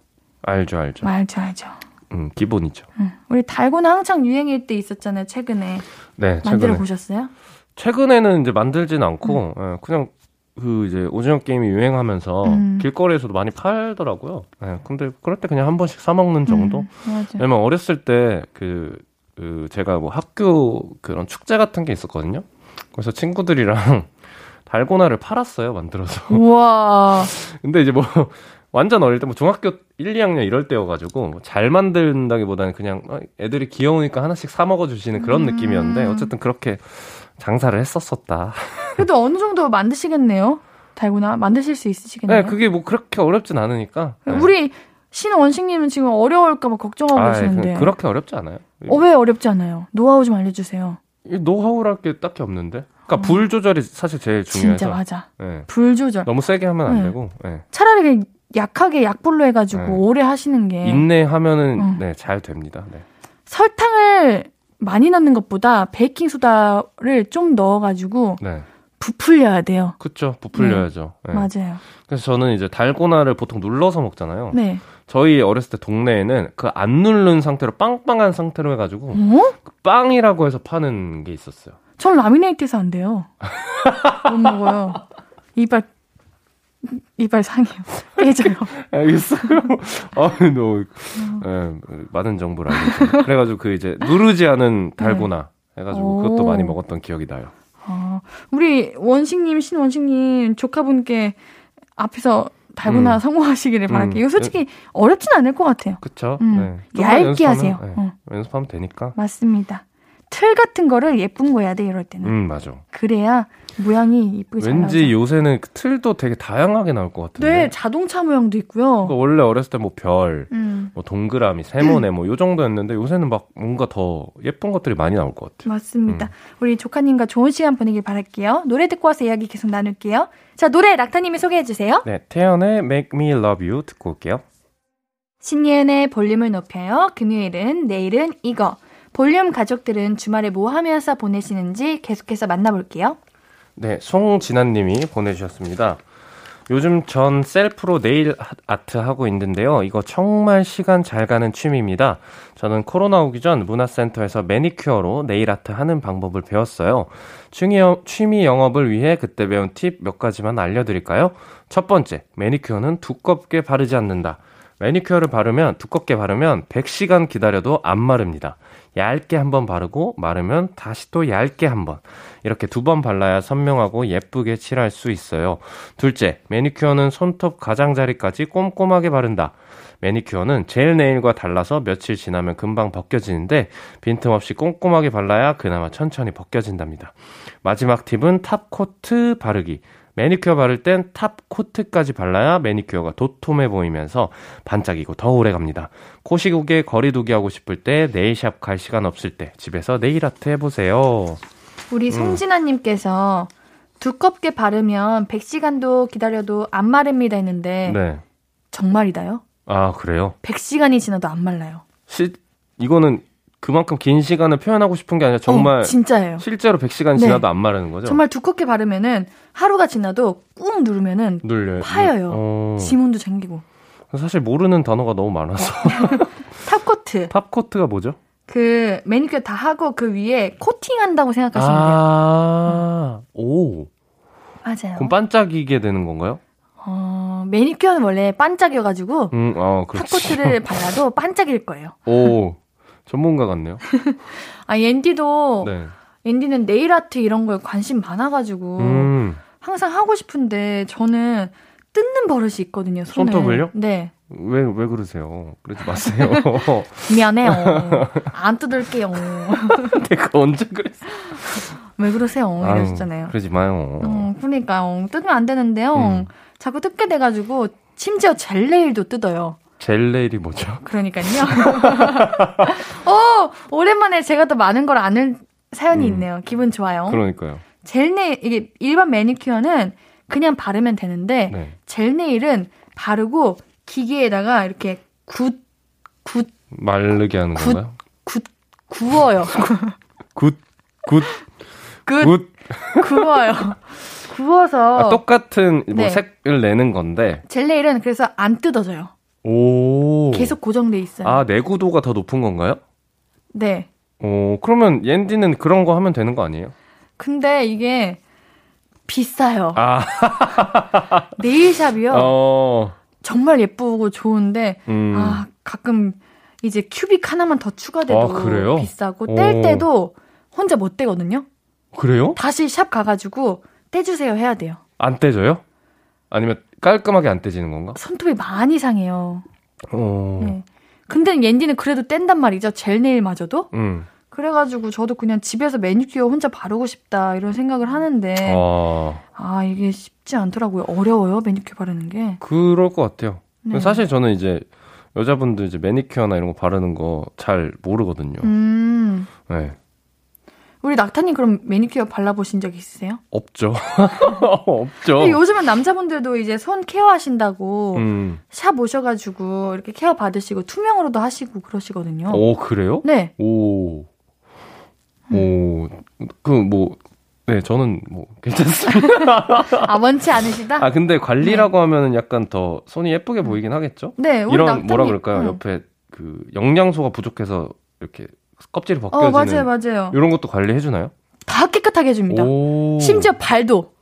알죠, 알죠. 알죠, 알죠. 음, 기본이죠. 응. 우리 달고나 한창 유행일 때 있었잖아요, 최근에. 네, 만들어 최근에. 보셨어요? 최근에는 이제 만들진 않고, 예, 그냥 그 이제 오징어 게임이 유행하면서 음. 길거리에서도 많이 팔더라고요. 예, 근데 그럴 때 그냥 한 번씩 사 먹는 정도? 음. 왜냐면 어렸을 때 그, 그 제가 뭐 학교 그런 축제 같은 게 있었거든요. 그래서 친구들이랑 [laughs] 달고나를 팔았어요, 만들어서. 우와. [laughs] 근데 이제 뭐 완전 어릴 때 뭐 중학교 1, 2학년 이럴 때여가지고 뭐 잘 만든다기보다는 그냥 어, 애들이 귀여우니까 하나씩 사 먹어주시는 그런 음. 느낌이었는데 어쨌든 그렇게 장사를 했었었다. 그래도 어느 정도 만드시겠네요. 달고나 만드실 수 있으시겠네요. 네, 그게 뭐 그렇게 어렵진 않으니까. 네. 우리 신원식님은 지금 어려울까 봐 걱정하고 아, 계시는데. 그, 그렇게 어렵지 않아요. 어, 왜 어렵지 않아요? 노하우 좀 알려주세요. 이 노하우랄 게 딱히 없는데. 그러니까 불 조절이 사실 제일 중요해서. 어. 진짜 맞아. 네. 불 조절. 너무 세게 하면 안 네. 되고. 네. 차라리 그냥 약하게 약불로 해가지고 네. 오래 하시는 게 인내하면은 음. 네, 잘 됩니다. 네. 설탕을 많이 넣는 것보다 베이킹 소다를 좀 넣어가지고 네. 부풀려야 돼요. 그쵸. 부풀려야죠. 네. 맞아요. 그래서 저는 이제 달고나를 보통 눌러서 먹잖아요. 네. 저희 어렸을 때 동네에는 그 안 누른 상태로 빵빵한 상태로 해가지고 어? 그 빵이라고 해서 파는 게 있었어요. 전 라미네이트해서 안 돼요. 못 먹어요. 이빨 이빨 상해요. 깨져요. [laughs] 알겠어요. 아, 너 예, 많은 정보를 알고 그래가지고 그 이제 누르지 않은 달고나 해가지고 그것도 오. 많이 먹었던 기억이 나요. 어, 우리 원식님, 신원식님 조카분께 앞에서 달고나 음. 성공하시기를 음. 바랄게요. 이거 솔직히 어렵진 않을 것 같아요. 그쵸? 음. 네. 얇게 연습하면, 하세요. 네, 어. 연습하면 되니까. 맞습니다. 틀 같은 거를 예쁜 거 해야 돼 이럴 때는. 음, 맞아. 그래야 모양이 이쁘게 잘 나오죠. 왠지 요새는 그 틀도 되게 다양하게 나올 것 같은데. 네, 자동차 모양도 있고요. 그러니까 원래 어렸을 때 뭐 별, 음, 뭐 동그라미, 세모네 [clears throat] 뭐 요 정도였는데 요새는 막 뭔가 더 예쁜 것들이 많이 나올 것 같아요. 맞습니다. 음. 우리 조카님과 좋은 시간 보내길 바랄게요. 노래 듣고 와서 이야기 계속 나눌게요. 자, 노래 낙타님이 소개해 주세요. 네, 태연의 Make Me Love You 듣고 올게요. 신예은의 볼륨을 높여요. 금요일은 내일은 이거. 볼륨 가족들은 주말에 뭐 하면서 보내시는지 계속해서 만나볼게요. 네, 송진아님이 보내주셨습니다. 요즘 전 셀프로 네일 아트 하고 있는데요. 이거 정말 시간 잘 가는 취미입니다. 저는 코로나 오기 전 문화센터에서 매니큐어로 네일 아트 하는 방법을 배웠어요. 취미, 영업을 위해 그때 배운 팁 몇 가지만 알려드릴까요? 첫 번째, 매니큐어는 두껍게 바르지 않는다. 매니큐어를 바르면 두껍게 바르면 100시간 기다려도 안 마릅니다. 얇게 한 번 바르고 마르면 다시 또 얇게 한 번. 이렇게 두 번 발라야 선명하고 예쁘게 칠할 수 있어요. 둘째, 매니큐어는 손톱 가장자리까지 꼼꼼하게 바른다. 매니큐어는 젤 네일과 달라서 며칠 지나면 금방 벗겨지는데 빈틈없이 꼼꼼하게 발라야 그나마 천천히 벗겨진답니다. 마지막 팁은 top coat 바르기. 매니큐어 바를 땐 top coat까지 발라야 매니큐어가 도톰해 보이면서 반짝이고 더 오래 갑니다. 코 시국에 거리두기 하고 싶을 때 nail shop 갈 시간 없을 때 집에서 네일 아트 해보세요. 우리 송진아님께서 두껍게 바르면 100시간도 기다려도 안 마릅니다 했는데 네. 정말이다요? 아, 그래요? 100시간이 지나도 안 말라요. 시, 이거는 그만큼 긴 시간을 표현하고 싶은 게 아니라 정말 어, 진짜예요. 실제로 100시간이 네. 지나도 안 마르는 거죠? 정말 두껍게 바르면은 하루가 지나도 꾹 누르면은 눌려요. 파여요. 어, 지문도 생기고. 사실 모르는 단어가 너무 많아서. [laughs] top coat. [laughs] top coat가 뭐죠? 그 매니큐어 다 하고 그 위에 코팅한다고 생각하시면 돼요. 아, 오. 맞아요. 그럼 반짝이게 되는 건가요? 어, 매니큐어는 원래 반짝여가지고 음, 어, 그렇지. 탑코트를 발라도 [laughs] 반짝일 거예요. 오, 전문가 같네요. [laughs] 아, 옌디도 네. 옌디는 네일 아트 이런 거에 관심 많아가지고 음, 항상 하고 싶은데 저는 뜯는 버릇이 있거든요. 손을. 손톱을요? 네. 왜, 왜 그러세요? 그러지 [laughs] 마세요. [laughs] 미안해요. 안 뜯을게요. 내가 언제 그랬어? 왜 그러세요? 아유, 이러셨잖아요. 그러지 마요. 어, 그러니까요. 뜯으면 안 되는데요. 음. 자꾸 뜯게 돼가지고 심지어 젤 네일도 뜯어요. 젤 네일이 뭐죠? [laughs] 그러니까요. 어, 오랜만에 제가 더 많은 걸 아는 사연이 음. 있네요. 기분 좋아요. 그러니까요. 젤네일, 이게 일반 매니큐어는 그냥 바르면 되는데, 네. 젤네일은 바르고 기계에다가 이렇게 굿, 굿, 마르게 하는 굿, 건가요? 굿, 구워요. 굿, 굿, 굽, 굽. 구워요. 구워서 아, 똑같은 뭐 네. 색을 내는 건데. 젤네일은 그래서 안 뜯어져요. 오. 계속 고정돼 있어요. 아, 내구도가 더 높은 건가요? 네. 오, 그러면 옌디는 그런 거 하면 되는 거 아니에요? 근데 이게 비싸요. 아, [laughs] 네일샵이요. 어, 정말 예쁘고 좋은데 음. 아 가끔 이제 큐빅 하나만 더 추가돼도 아, 그래요? 비싸고 오. 뗄 때도 혼자 못 떼거든요. 그래요? 다시 샵 가가지고 떼주세요 해야 돼요. 안 떼져요? 아니면 깔끔하게 안 떼지는 건가? 손톱이 많이 상해요. 어, 네. 근데 옌디는 그래도 뗀단 말이죠. 젤 네일마저도. 음. 그래가지고 저도 그냥 집에서 매니큐어 혼자 바르고 싶다 이런 생각을 하는데 아, 아 이게 쉽지 않더라고요. 어려워요 매니큐어 바르는 게. 그럴 것 같아요. 네. 사실 저는 이제 여자분들 이제 매니큐어나 이런 거 바르는 거 잘 모르거든요. 음. 네. 우리 낙타님 그럼 매니큐어 발라보신 적 있으세요? 없죠. [laughs] 없죠. 요즘은 남자분들도 이제 손 케어하신다고 음. 샵 오셔가지고 이렇게 케어 받으시고 투명으로도 하시고 그러시거든요. 오, 그래요? 네. 오. 오. 그, 뭐, 네, 저는 뭐, 괜찮습니다. [laughs] 아 원치 않으시다? 아, 근데 관리라고 하면은 약간 더 손이 예쁘게 보이긴 하겠죠? 네. 이런, 낙타님. 뭐라 그럴까요? 응. 옆에 그, 영양소가 부족해서 이렇게 껍질이 어 벗겨지는. 맞아요 맞아요. 이런 것도 관리해 주나요? 다 깨끗하게 해줍니다. 오. 심지어 발도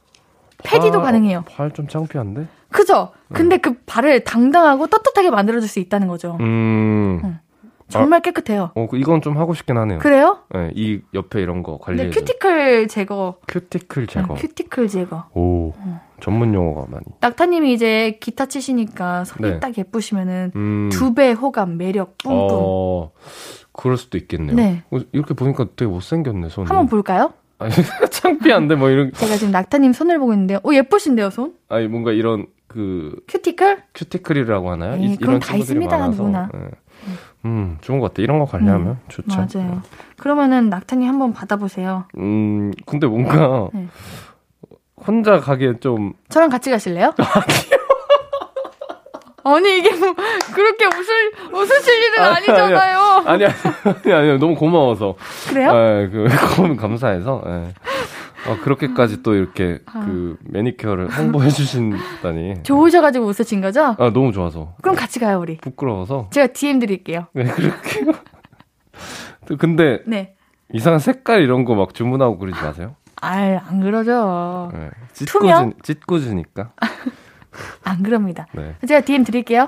패디도 팔- 가능해요. 팔좀 창피한데? 그죠? 근데 그 발을 당당하고 떳떳하게 만들어줄 수 있다는 거죠. 음. 응. 정말 깨끗해요. 어, 그 이건 좀 하고 싶긴 하네요. 그래요? 네, 이 옆에 이런 거 관리해. 큐티클 제거. 큐티클 제거. 응, 큐티클 제거. 오. 응. 전문 용어가 많이. 낙타님이 이제 기타 치시니까 손이 네. 딱 예쁘시면은 음. 두배 호감, 매력 뿜뿜. 어, 그럴 수도 있겠네요. 네. 어, 이렇게 보니까 되게 못생겼네, 손이. 한번 볼까요? [laughs] 아니, 창피한데, 뭐, 이런, 제가 지금 낙타님 손을 보고 있는데요. 오, 예쁘신데요, 손? 아니, 뭔가 이런, 그, 큐티클? 큐티클이라고 하나요? 에이, 이, 그건 런다 있습니다, 많아서. 누구나. 예. 음, 좋은 것 같아. 이런 거 관리하면 좋죠. 맞아요. 그러면은 낙타님 한번 받아보세요. 음, 근데 뭔가, 네. 혼자 가기엔 좀, 저랑 같이 가실래요? 아니, 이게 뭐, 그렇게 웃을, 웃으실 일은 아니, 아니잖아요. 아니, 아니, 아니, 너무 고마워서. 그래요? 예, 그, [laughs] 감사해서, 예. 어, 그렇게까지 또 이렇게, 아. 그, 매니큐어를 홍보해 주신다니. [laughs] 좋으셔가지고 웃으신 거죠? 아, 너무 좋아서. 그럼 같이 가요, 우리. 부끄러워서. 제가 DM 드릴게요. 네, 그렇게요. [laughs] 또 근데 네. 이상한 색깔 이런 거 막 주문하고 그러지 마세요. 알, 안 그러죠. 네. 투명? 찢고지니까. 안 그럽니다. 네. 제가 DM 드릴게요.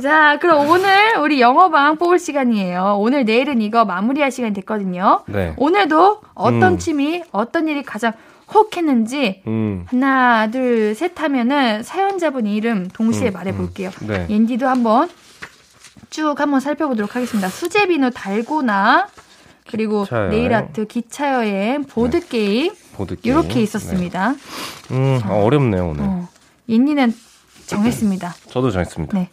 자, 그럼 오늘 우리 영어방 뽑을 시간이에요. 오늘 내일은 이거 마무리할 시간이 됐거든요. 네. 오늘도 어떤 음. 취미, 어떤 일이 가장 혹 했는지 음. 하나, 둘, 셋 하면은 사연자분 이름 동시에 음, 말해볼게요. 네. 옌디도 한번 쭉 한번 살펴보도록 하겠습니다. 수제비누 달고나 그리고 기차여행. 네일 아트, 기차 여행, 보드 게임 보드 게임. 이렇게 있었습니다. 네. 음, 아, 어렵네요, 오늘. 어, 옌디는 정했습니다. 저도 정했습니다. 네.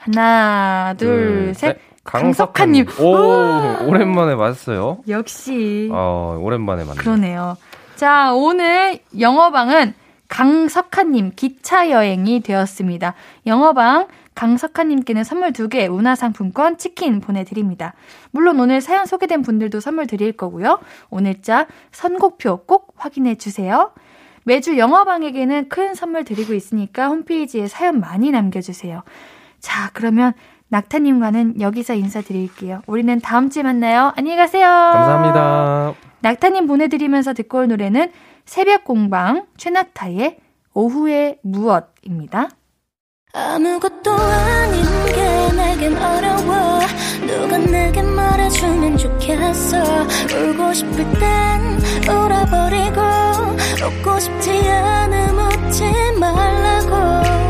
하나, 둘, 셋. 강석하님. 오, 오랜만에 맞았어요. 역시 아, 오랜만에 만나. 그러네요. 자, 오늘 영어방은 강석하님 기차 여행이 되었습니다. 영어방 강석하님께는 선물 2개, 문화상품권, 치킨 보내드립니다. 물론 오늘 사연 소개된 분들도 선물 드릴 거고요. 오늘 자 선곡표 꼭 확인해 주세요. 매주 영어방에게는 큰 선물 드리고 있으니까 홈페이지에 사연 많이 남겨주세요. 자, 그러면 낙타님과는 여기서 인사드릴게요. 우리는 다음 주에 만나요. 안녕히 가세요. 감사합니다. 낙타님 보내드리면서 듣고 올 노래는 새벽 공방 최낙타의 오후의 무엇입니다. 아무것도 아닌 게 내겐 어려워 누가 내게 말해주면 좋겠어 울고 싶을 땐 울어버리고 웃고 싶지 않음 웃고 잊지 말라고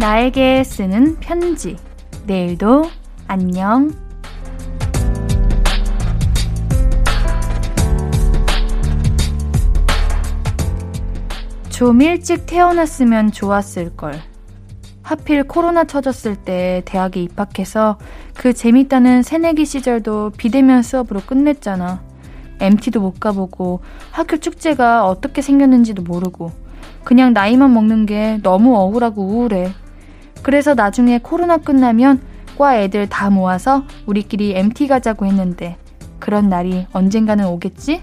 나에게 쓰는 편지. 내일도 안녕. 좀 일찍 태어났으면 좋았을 걸. 하필 코로나 터졌을 때 대학에 입학해서 그 재밌다는 새내기 시절도 비대면 수업으로 끝냈잖아. MT도 못 가보고 학교 축제가 어떻게 생겼는지도 모르고 그냥 나이만 먹는 게 너무 억울하고 우울해. 그래서 나중에 코로나 끝나면 과 애들 다 모아서 우리끼리 MT 가자고 했는데 그런 날이 언젠가는 오겠지?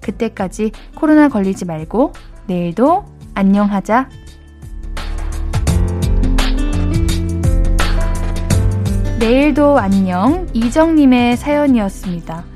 그때까지 코로나 걸리지 말고 내일도 안녕하자. 내일도 안녕 이정님의 사연이었습니다.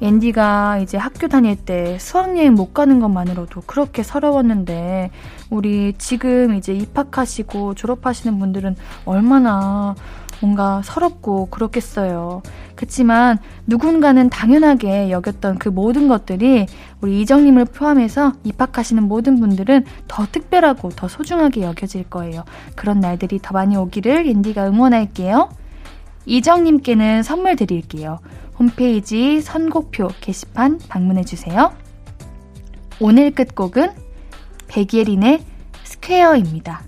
앤디가 이제 학교 다닐 때 수학여행 못 가는 것만으로도 그렇게 서러웠는데, 우리 지금 이제 입학하시고 졸업하시는 분들은 얼마나 뭔가 서럽고 그렇겠어요. 그치만 누군가는 당연하게 여겼던 그 모든 것들이 우리 이정님을 포함해서 입학하시는 모든 분들은 더 특별하고 더 소중하게 여겨질 거예요. 그런 날들이 더 많이 오기를 앤디가 응원할게요. 이정님께는 선물 드릴게요. 홈페이지 선곡표 게시판 방문해주세요. 오늘 끝곡은 백예린의 스퀘어입니다.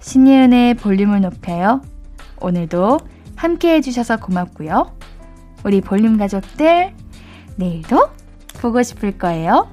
신예은의 볼륨을 높여요. 오늘도 함께 해주셔서 고맙고요. 우리 볼륨 가족들, 내일도 보고 싶을 거예요.